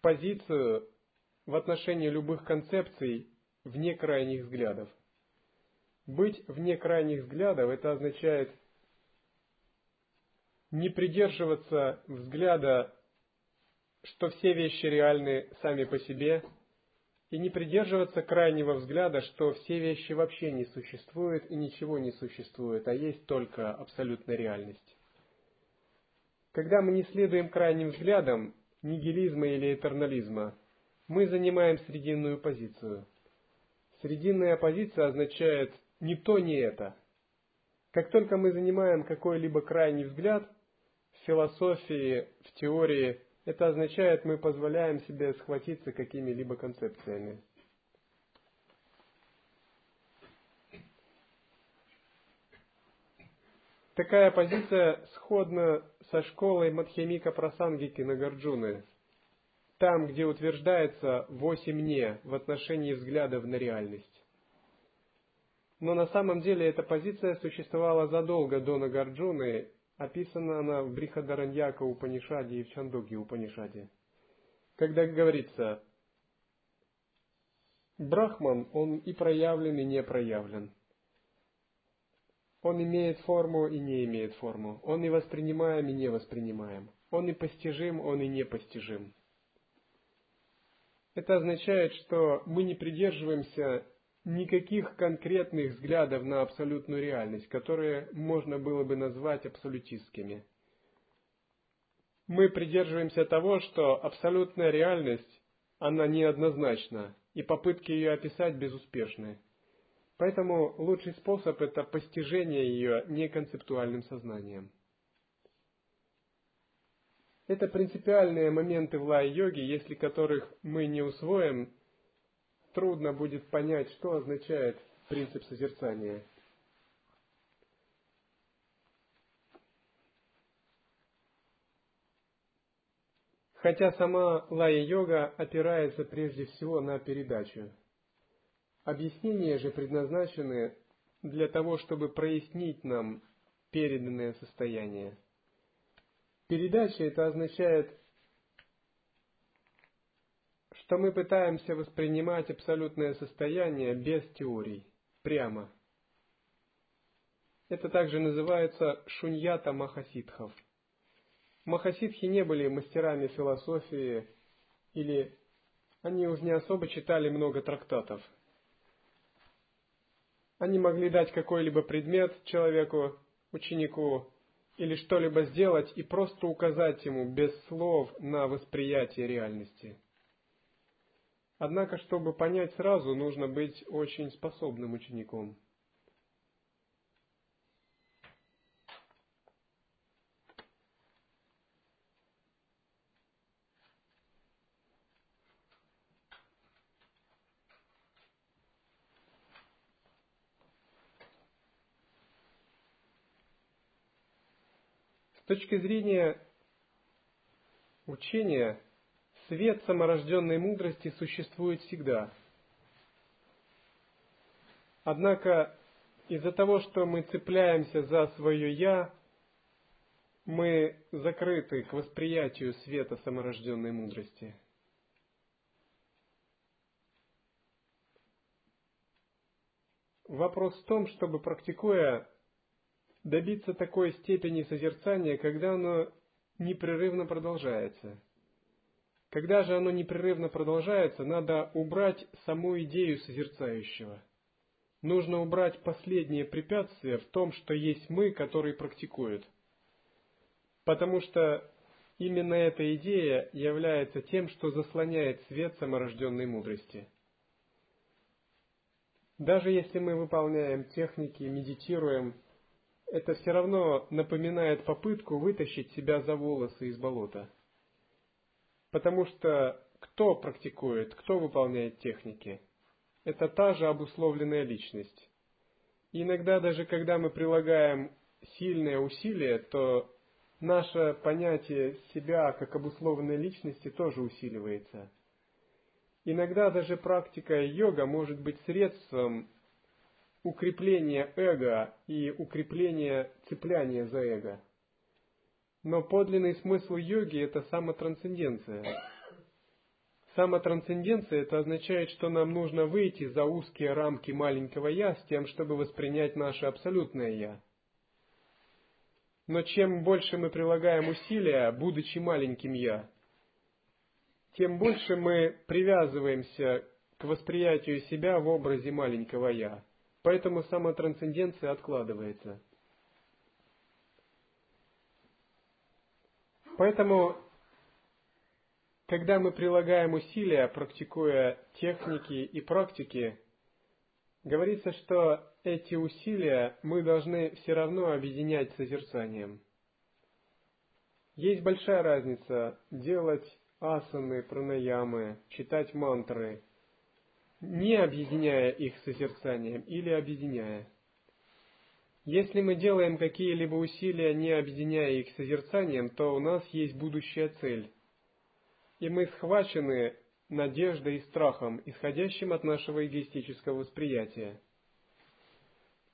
позицию в отношении любых концепций вне крайних взглядов. Быть вне крайних взглядов – это означает не придерживаться взгляда, что все вещи реальны сами по себе – и не придерживаться крайнего взгляда, что все вещи вообще не существуют и ничего не существует, а есть только абсолютная реальность. Когда мы не следуем крайним взглядам нигилизма или этернализма, мы занимаем срединную позицию. Срединная позиция означает не то, не это. Как только мы занимаем какой-либо крайний взгляд, в философии, в теории – это означает, мы позволяем себе схватиться какими-либо концепциями. Такая позиция сходна со школой Мадхемика Прасангики Нагарджуны, там, где утверждается «восемь «не» в отношении взглядов на реальность. Но на самом деле эта позиция существовала задолго до Нагарджуны Описана она в Брихадараньяка Упанишаде и в Чандоге Упанишаде. Когда говорится, Брахман, он и проявлен, и не проявлен. Он имеет форму и не имеет форму. Он и воспринимаем, и не воспринимаем. Он и постижим, он и не постижим. Это означает, что мы не придерживаемся никаких конкретных взглядов на абсолютную реальность, которые можно было бы назвать абсолютистскими. Мы придерживаемся того, что абсолютная реальность, она неоднозначна, и попытки ее описать безуспешны. Поэтому лучший способ – это постижение ее неконцептуальным сознанием. Это принципиальные моменты в лай-йоге, если которых мы не усвоим – трудно будет понять, что означает принцип созерцания. Хотя сама лая-йога опирается прежде всего на передачу. Объяснения же предназначены для того, чтобы прояснить нам переданное состояние. Передача это означает что мы пытаемся воспринимать абсолютное состояние без теорий, прямо. Это также называется шуньята махасидхов. Махасидхи не были мастерами философии или они уж не особо читали много трактатов. Они могли дать какой-либо предмет человеку, ученику, или что-либо сделать и просто указать ему без слов на восприятие реальности. Однако, чтобы понять сразу, нужно быть очень способным учеником. С точки зрения учения, Свет саморожденной мудрости существует всегда. Однако из-за того, что мы цепляемся за свое «я», мы закрыты к восприятию света саморожденной мудрости. Вопрос в том, чтобы, практикуя, добиться такой степени созерцания, когда оно непрерывно продолжается – когда же оно непрерывно продолжается, надо убрать саму идею созерцающего. нужно убрать последнее препятствие в том, что есть мы, которые практикуют. Потому что именно эта идея является тем, что заслоняет свет саморожденной мудрости. Даже если мы выполняем техники, медитируем, это все равно напоминает попытку вытащить себя за волосы из болота. Потому что кто практикует, кто выполняет техники? Это та же обусловленная личность. И иногда даже когда мы прилагаем сильные усилия, то наше понятие себя как обусловленной личности тоже усиливается. Иногда даже практика йога может быть средством укрепления эго и укрепления цепляния за эго. Но подлинный смысл йоги – это самотрансценденция. Самотрансценденция – это означает, что нам нужно выйти за узкие рамки маленького «я» с тем, чтобы воспринять наше абсолютное «я». Но чем больше мы прилагаем усилия, будучи маленьким «я», тем больше мы привязываемся к восприятию себя в образе маленького «я». Поэтому самотрансценденция откладывается. Поэтому, когда мы прилагаем усилия, практикуя техники и практики, говорится, что эти усилия мы должны все равно объединять созерцанием. Есть большая разница делать асаны, пранаямы, читать мантры – не объединяя их созерцанием или объединяя. Если мы делаем какие-либо усилия, не объединяя их созерцанием, то у нас есть будущая цель. И мы схвачены надеждой и страхом, исходящим от нашего эгоистического восприятия.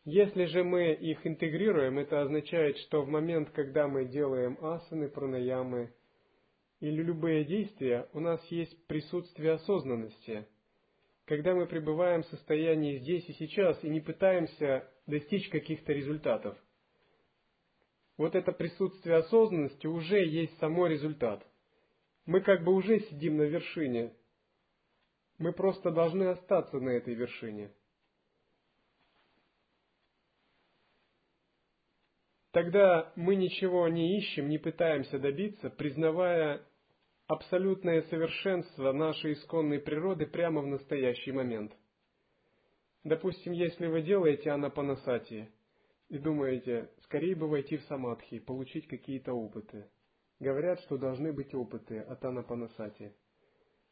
Если же мы их интегрируем, это означает, что в момент, когда мы делаем асаны, пранаямы или любые действия, у нас есть присутствие осознанности – когда мы пребываем в состоянии здесь и сейчас и не пытаемся достичь каких-то результатов. Вот это присутствие осознанности уже есть само результат. Мы как бы уже сидим на вершине. Мы просто должны остаться на этой вершине. Тогда мы ничего не ищем, не пытаемся добиться, признавая абсолютное совершенство нашей исконной природы прямо в настоящий момент. Допустим, если вы делаете анапанасати и думаете, скорее бы войти в самадхи, получить какие-то опыты. Говорят, что должны быть опыты от анапанасати.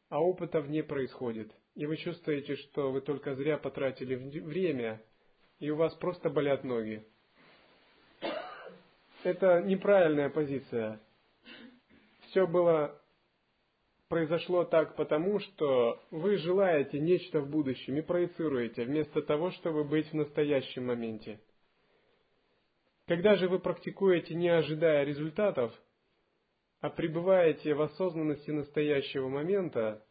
А опытов не происходит. И вы чувствуете, что вы только зря потратили время, и у вас просто болят ноги. Это неправильная позиция. Все было произошло так потому, что вы желаете нечто в будущем и проецируете, вместо того, чтобы быть в настоящем моменте. Когда же вы практикуете, не ожидая результатов, а пребываете в осознанности настоящего момента,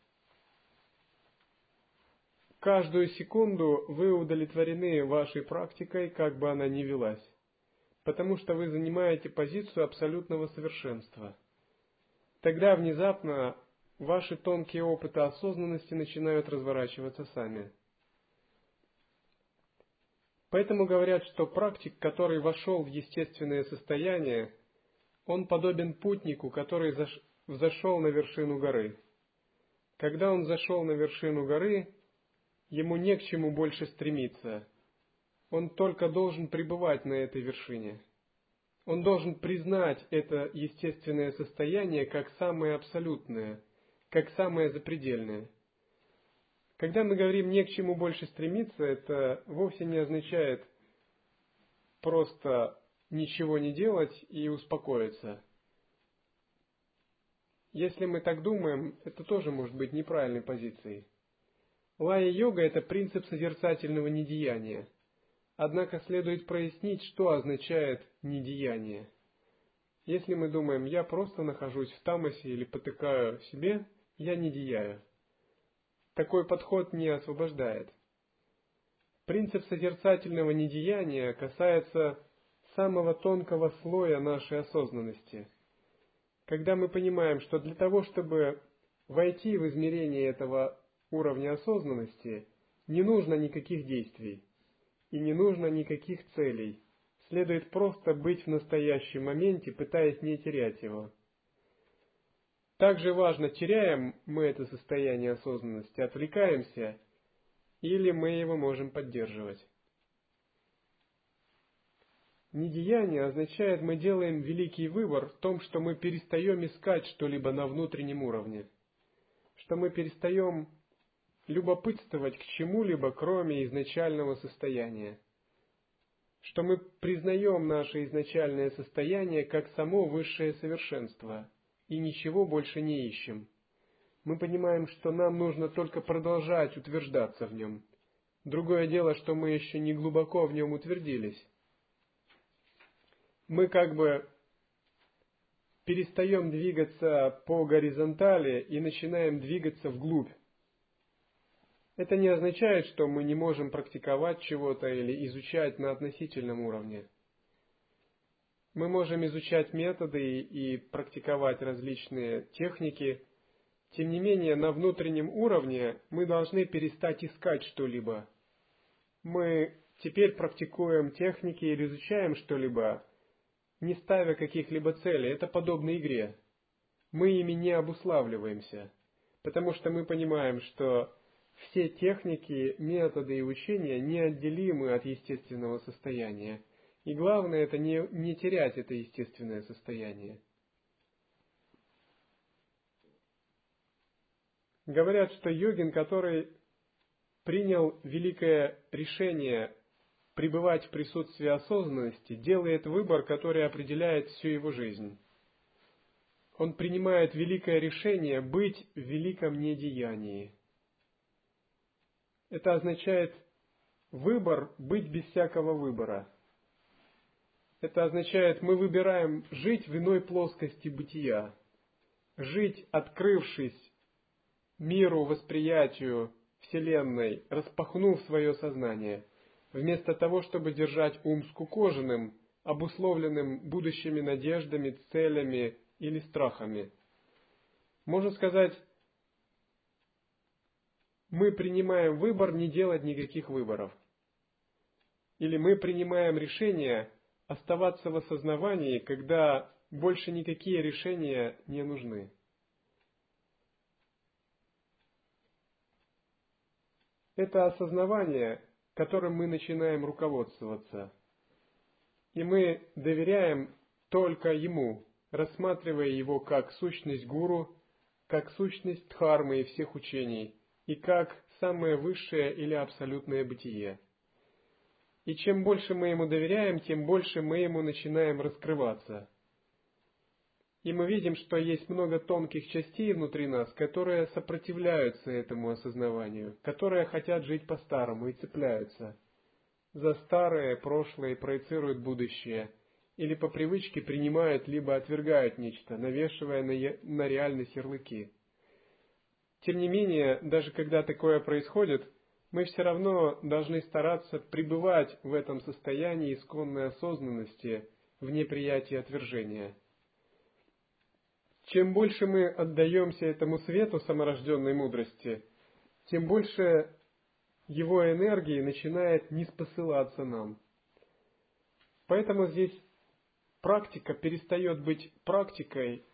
каждую секунду вы удовлетворены вашей практикой, как бы она ни велась, потому что вы занимаете позицию абсолютного совершенства. Тогда внезапно ваши тонкие опыты осознанности начинают разворачиваться сами. Поэтому говорят, что практик, который вошел в естественное состояние, он подобен путнику, который взошел на вершину горы. Когда он зашел на вершину горы, ему не к чему больше стремиться. Он только должен пребывать на этой вершине. Он должен признать это естественное состояние как самое абсолютное – как самое запредельное. Когда мы говорим «не к чему больше стремиться», это вовсе не означает просто ничего не делать и успокоиться. Если мы так думаем, это тоже может быть неправильной позицией. Лая-йога – это принцип созерцательного недеяния. Однако следует прояснить, что означает недеяние. Если мы думаем, я просто нахожусь в тамасе или потыкаю себе – я не деяю. Такой подход не освобождает. Принцип созерцательного недеяния касается самого тонкого слоя нашей осознанности. Когда мы понимаем, что для того, чтобы войти в измерение этого уровня осознанности, не нужно никаких действий. и не нужно никаких целей. Следует просто быть в настоящем моменте, пытаясь не терять его. Также важно, теряем мы это состояние осознанности, отвлекаемся, или мы его можем поддерживать. Недеяние означает, мы делаем великий выбор в том, что мы перестаем искать что-либо на внутреннем уровне, что мы перестаем любопытствовать к чему-либо, кроме изначального состояния, что мы признаем наше изначальное состояние как само высшее совершенство и ничего больше не ищем. Мы понимаем, что нам нужно только продолжать утверждаться в нем. Другое дело, что мы еще не глубоко в нем утвердились мы как бы перестаем двигаться по горизонтали и начинаем двигаться вглубь. Это не означает, что мы не можем практиковать чего-то или изучать на относительном уровне. Мы можем изучать методы и практиковать различные техники. Тем не менее, на внутреннем уровне мы должны перестать искать что-либо. Мы теперь практикуем техники или изучаем что-либо, не ставя каких-либо целей. Это подобно игре. Мы ими не обуславливаемся, потому что мы понимаем, что все техники, методы и учения неотделимы от естественного состояния. И главное это не, не терять это естественное состояние. Говорят, что йогин, который принял великое решение пребывать в присутствии осознанности, делает выбор, который определяет всю его жизнь. Он принимает великое решение быть в великом недеянии. Это означает выбор быть без всякого выбора. Это означает, мы выбираем жить в иной плоскости бытия, жить, открывшись миру, восприятию Вселенной, распахнув свое сознание – вместо того, чтобы держать ум скукоженным, обусловленным будущими надеждами, целями или страхами. Можно сказать, мы принимаем выбор не делать никаких выборов. Или мы принимаем решение оставаться в осознавании, когда больше никакие решения не нужны. Это осознавание которым мы начинаем руководствоваться. И мы доверяем только Ему, рассматривая Его как сущность гуру, как сущность дхармы и всех учений, и как самое высшее или абсолютное бытие. И чем больше мы Ему доверяем, тем больше мы Ему начинаем раскрываться – и мы видим, что есть много тонких частей внутри нас, которые сопротивляются этому осознаванию, которые хотят жить по-старому и цепляются за старое прошлое проецируют будущее, или по привычке принимают либо отвергают нечто, навешивая на, на реальность ярлыки. Тем не менее, даже когда такое происходит, мы все равно должны стараться пребывать в этом состоянии исконной осознанности в неприятии отвержения – чем больше мы отдаемся этому свету саморожденной мудрости, тем больше его энергии начинает не спосылаться нам. Поэтому здесь практика перестает быть практикой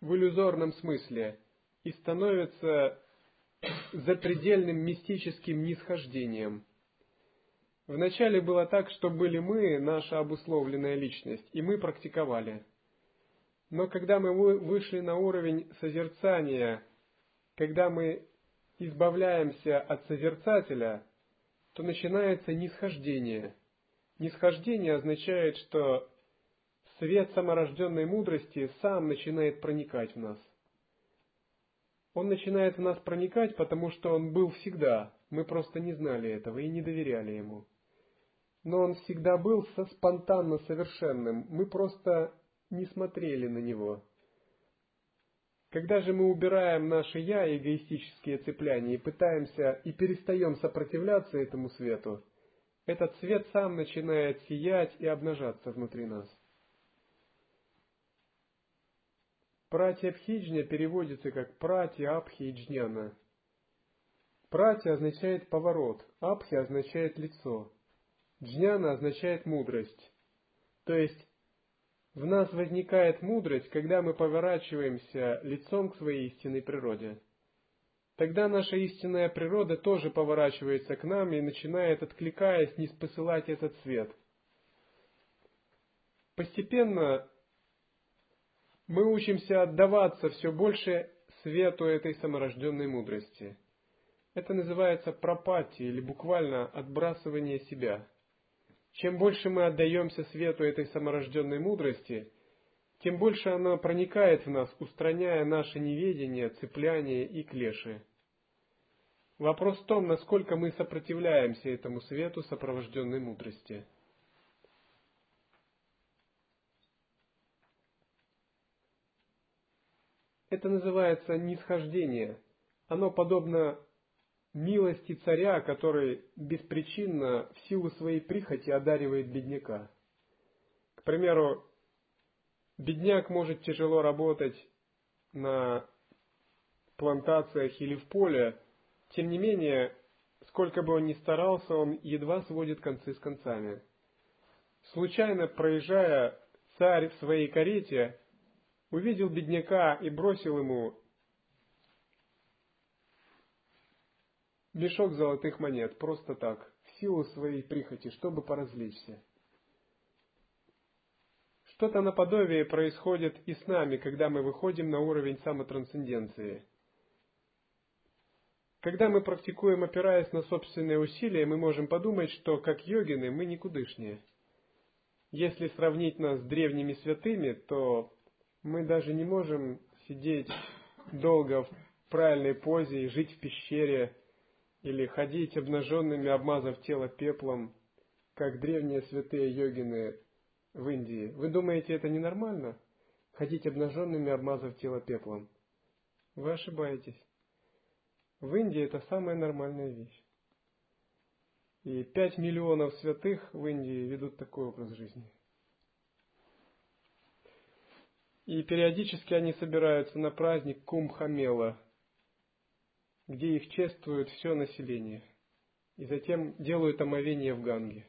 в иллюзорном смысле и становится запредельным мистическим нисхождением. Вначале было так, что были мы, наша обусловленная личность, и мы практиковали – но когда мы вышли на уровень созерцания, когда мы избавляемся от созерцателя, то начинается нисхождение. Нисхождение означает, что свет саморожденной мудрости сам начинает проникать в нас. Он начинает в нас проникать, потому что он был всегда. Мы просто не знали этого и не доверяли ему. Но он всегда был со спонтанно совершенным. Мы просто не смотрели на него. Когда же мы убираем наше «я» эгоистические цепляния и пытаемся и перестаем сопротивляться этому свету, этот свет сам начинает сиять и обнажаться внутри нас. Пратья Бхиджня переводится как пратья Абхиджняна. Прати означает поворот, абхи означает лицо, джняна означает мудрость. То есть в нас возникает мудрость, когда мы поворачиваемся лицом к своей истинной природе. Тогда наша истинная природа тоже поворачивается к нам и начинает, откликаясь, не посылать этот свет. Постепенно мы учимся отдаваться все больше свету этой саморожденной мудрости. Это называется пропати или буквально отбрасывание себя. Чем больше мы отдаемся свету этой саморожденной мудрости, тем больше она проникает в нас, устраняя наше неведение, цепляние и клеши. Вопрос в том, насколько мы сопротивляемся этому свету сопровожденной мудрости. Это называется нисхождение. Оно подобно милости царя, который беспричинно в силу своей прихоти одаривает бедняка. К примеру, бедняк может тяжело работать на плантациях или в поле, тем не менее, сколько бы он ни старался, он едва сводит концы с концами. Случайно проезжая, царь в своей карете увидел бедняка и бросил ему мешок золотых монет, просто так, в силу своей прихоти, чтобы поразличься. Что-то наподобие происходит и с нами, когда мы выходим на уровень самотрансценденции. Когда мы практикуем, опираясь на собственные усилия, мы можем подумать, что, как йогины, мы никудышнее. Если сравнить нас с древними святыми, то мы даже не можем сидеть долго в правильной позе и жить в пещере, или ходить обнаженными, обмазав тело пеплом, как древние святые йогины в Индии. Вы думаете, это ненормально? Ходить обнаженными, обмазав тело пеплом? Вы ошибаетесь. В Индии это самая нормальная вещь. И пять миллионов святых в Индии ведут такой образ жизни. И периодически они собираются на праздник Кумхамела, где их чествует все население, и затем делают омовение в Ганге.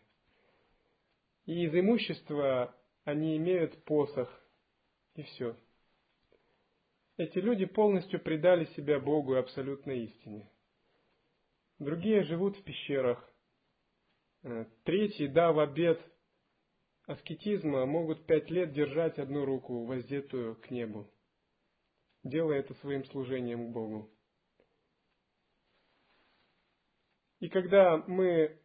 И из имущества они имеют посох, и все. Эти люди полностью предали себя Богу и абсолютной истине. Другие живут в пещерах. Э, третьи, дав обед аскетизма, могут пять лет держать одну руку, воздетую к небу, делая это своим служением к Богу. И когда мы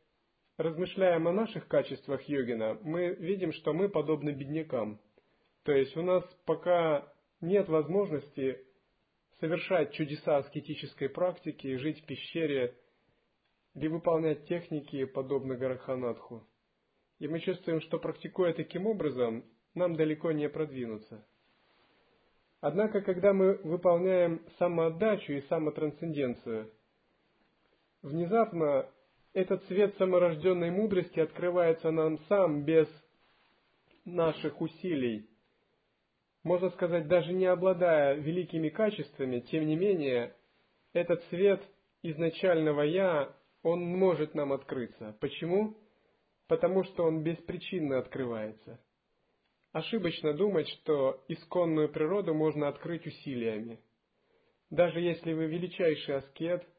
размышляем о наших качествах йогина, мы видим, что мы подобны беднякам. То есть у нас пока нет возможности совершать чудеса аскетической практики жить в пещере или выполнять техники, подобно Гараханатху. И мы чувствуем, что практикуя таким образом, нам далеко не продвинуться. Однако, когда мы выполняем самоотдачу и самотрансценденцию – внезапно этот свет саморожденной мудрости открывается нам сам без наших усилий. Можно сказать, даже не обладая великими качествами, тем не менее, этот свет изначального «я», он может нам открыться. Почему? Потому что он беспричинно открывается. Ошибочно думать, что исконную природу можно открыть усилиями. Даже если вы величайший аскет –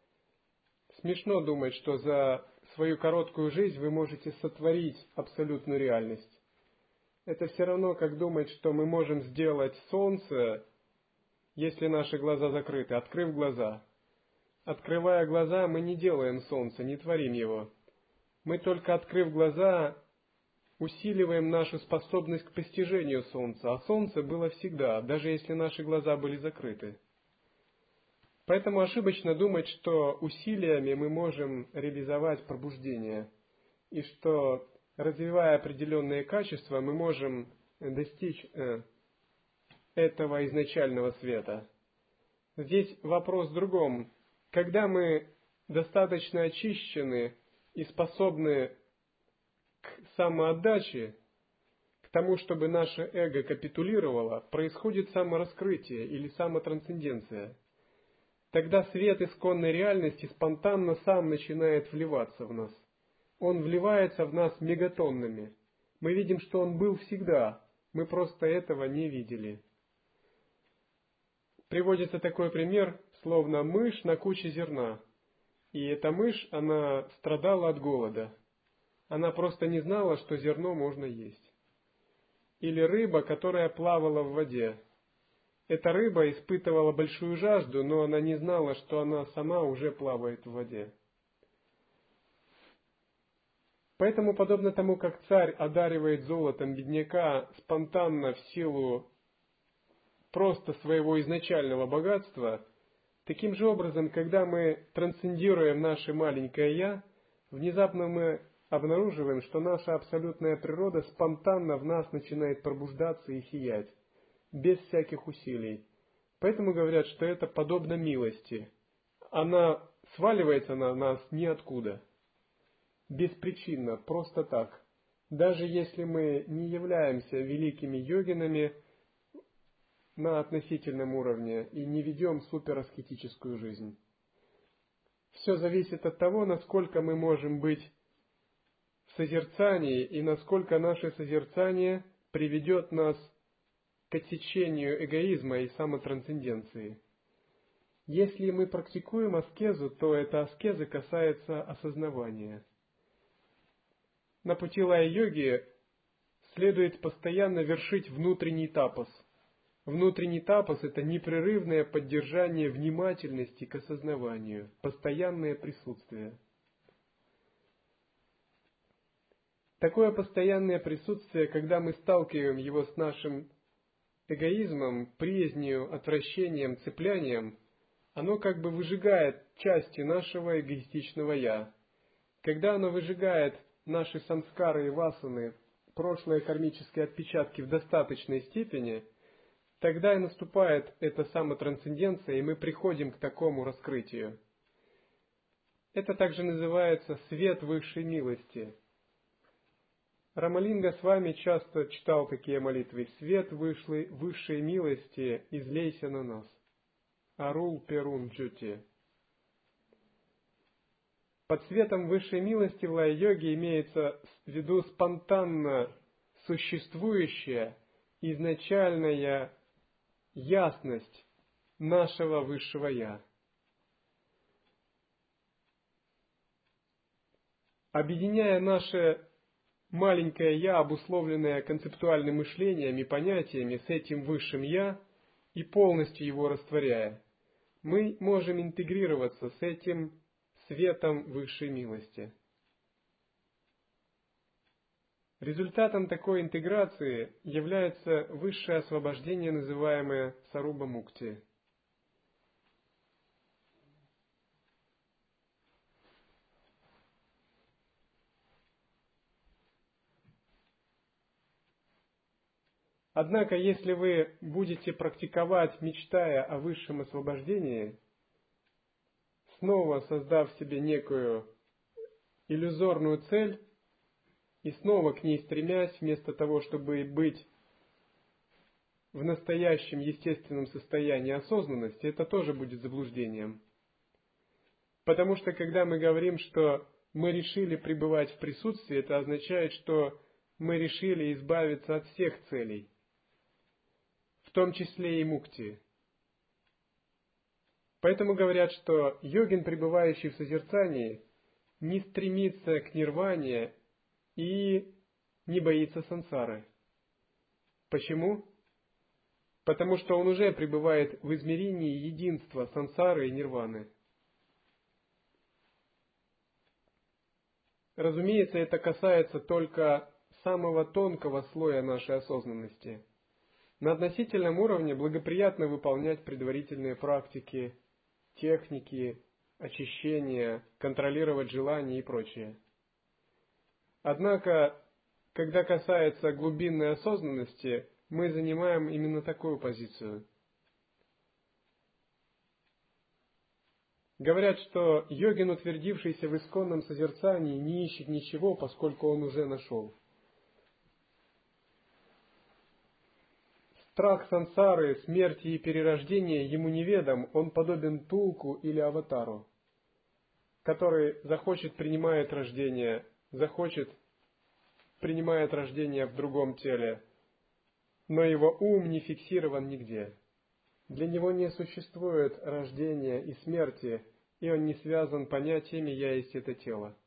Смешно думать, что за свою короткую жизнь вы можете сотворить абсолютную реальность. Это все равно, как думать, что мы можем сделать солнце, если наши глаза закрыты, открыв глаза. Открывая глаза, мы не делаем солнце, не творим его. Мы только открыв глаза, усиливаем нашу способность к постижению солнца, а солнце было всегда, даже если наши глаза были закрыты. Поэтому ошибочно думать, что усилиями мы можем реализовать пробуждение, и что, развивая определенные качества, мы можем достичь э, этого изначального света. Здесь вопрос в другом. Когда мы достаточно очищены и способны к самоотдаче, к тому, чтобы наше эго капитулировало, происходит самораскрытие или самотрансценденция – тогда свет исконной реальности спонтанно сам начинает вливаться в нас. Он вливается в нас мегатоннами. Мы видим, что он был всегда, мы просто этого не видели. Приводится такой пример, словно мышь на куче зерна. И эта мышь, она страдала от голода. Она просто не знала, что зерно можно есть. Или рыба, которая плавала в воде. Эта рыба испытывала большую жажду, но она не знала, что она сама уже плавает в воде. Поэтому, подобно тому, как царь одаривает золотом бедняка спонтанно в силу просто своего изначального богатства, таким же образом, когда мы трансцендируем наше маленькое «я», внезапно мы обнаруживаем, что наша абсолютная природа спонтанно в нас начинает пробуждаться и сиять без всяких усилий. Поэтому говорят, что это подобно милости. Она сваливается на нас ниоткуда. Беспричинно, просто так. Даже если мы не являемся великими йогинами на относительном уровне и не ведем супераскетическую жизнь. Все зависит от того, насколько мы можем быть в созерцании и насколько наше созерцание приведет нас к отсечению эгоизма и самотрансценденции. Если мы практикуем аскезу, то эта аскеза касается осознавания. На пути лая-йоги следует постоянно вершить внутренний тапос. Внутренний тапос – это непрерывное поддержание внимательности к осознаванию, постоянное присутствие. Такое постоянное присутствие, когда мы сталкиваем его с нашим эгоизмом, приязнью, отвращением, цеплянием, оно как бы выжигает части нашего эгоистичного «я». Когда оно выжигает наши самскары и васаны, прошлые кармические отпечатки в достаточной степени, тогда и наступает эта самотрансценденция, и мы приходим к такому раскрытию. Это также называется свет высшей милости – Рамалинга с вами часто читал такие молитвы. «Свет вышлый, высшей милости, излейся на нас». Арул Перун Джути. Под светом высшей милости в лай-йоге имеется в виду спонтанно существующая изначальная ясность нашего высшего Я. Объединяя наше маленькое «я», обусловленное концептуальным мышлением и понятиями с этим высшим «я» и полностью его растворяя, мы можем интегрироваться с этим светом высшей милости. Результатом такой интеграции является высшее освобождение, называемое Саруба Мукти – Однако, если вы будете практиковать, мечтая о высшем освобождении, снова создав себе некую иллюзорную цель и снова к ней стремясь, вместо того, чтобы быть в настоящем естественном состоянии осознанности, это тоже будет заблуждением. Потому что когда мы говорим, что мы решили пребывать в присутствии, это означает, что мы решили избавиться от всех целей том числе и мукти. Поэтому говорят, что йогин, пребывающий в созерцании, не стремится к нирване и не боится сансары. Почему? Потому что он уже пребывает в измерении единства сансары и нирваны. Разумеется, это касается только самого тонкого слоя нашей осознанности – на относительном уровне благоприятно выполнять предварительные практики, техники, очищения, контролировать желания и прочее. Однако, когда касается глубинной осознанности, мы занимаем именно такую позицию. Говорят, что йогин, утвердившийся в исконном созерцании, не ищет ничего, поскольку он уже нашел – Страх сансары, смерти и перерождения ему неведом, он подобен тулку или аватару, который захочет принимает рождение, захочет принимает рождение в другом теле, но его ум не фиксирован нигде. Для него не существует рождения и смерти, и он не связан понятиями «я есть это тело».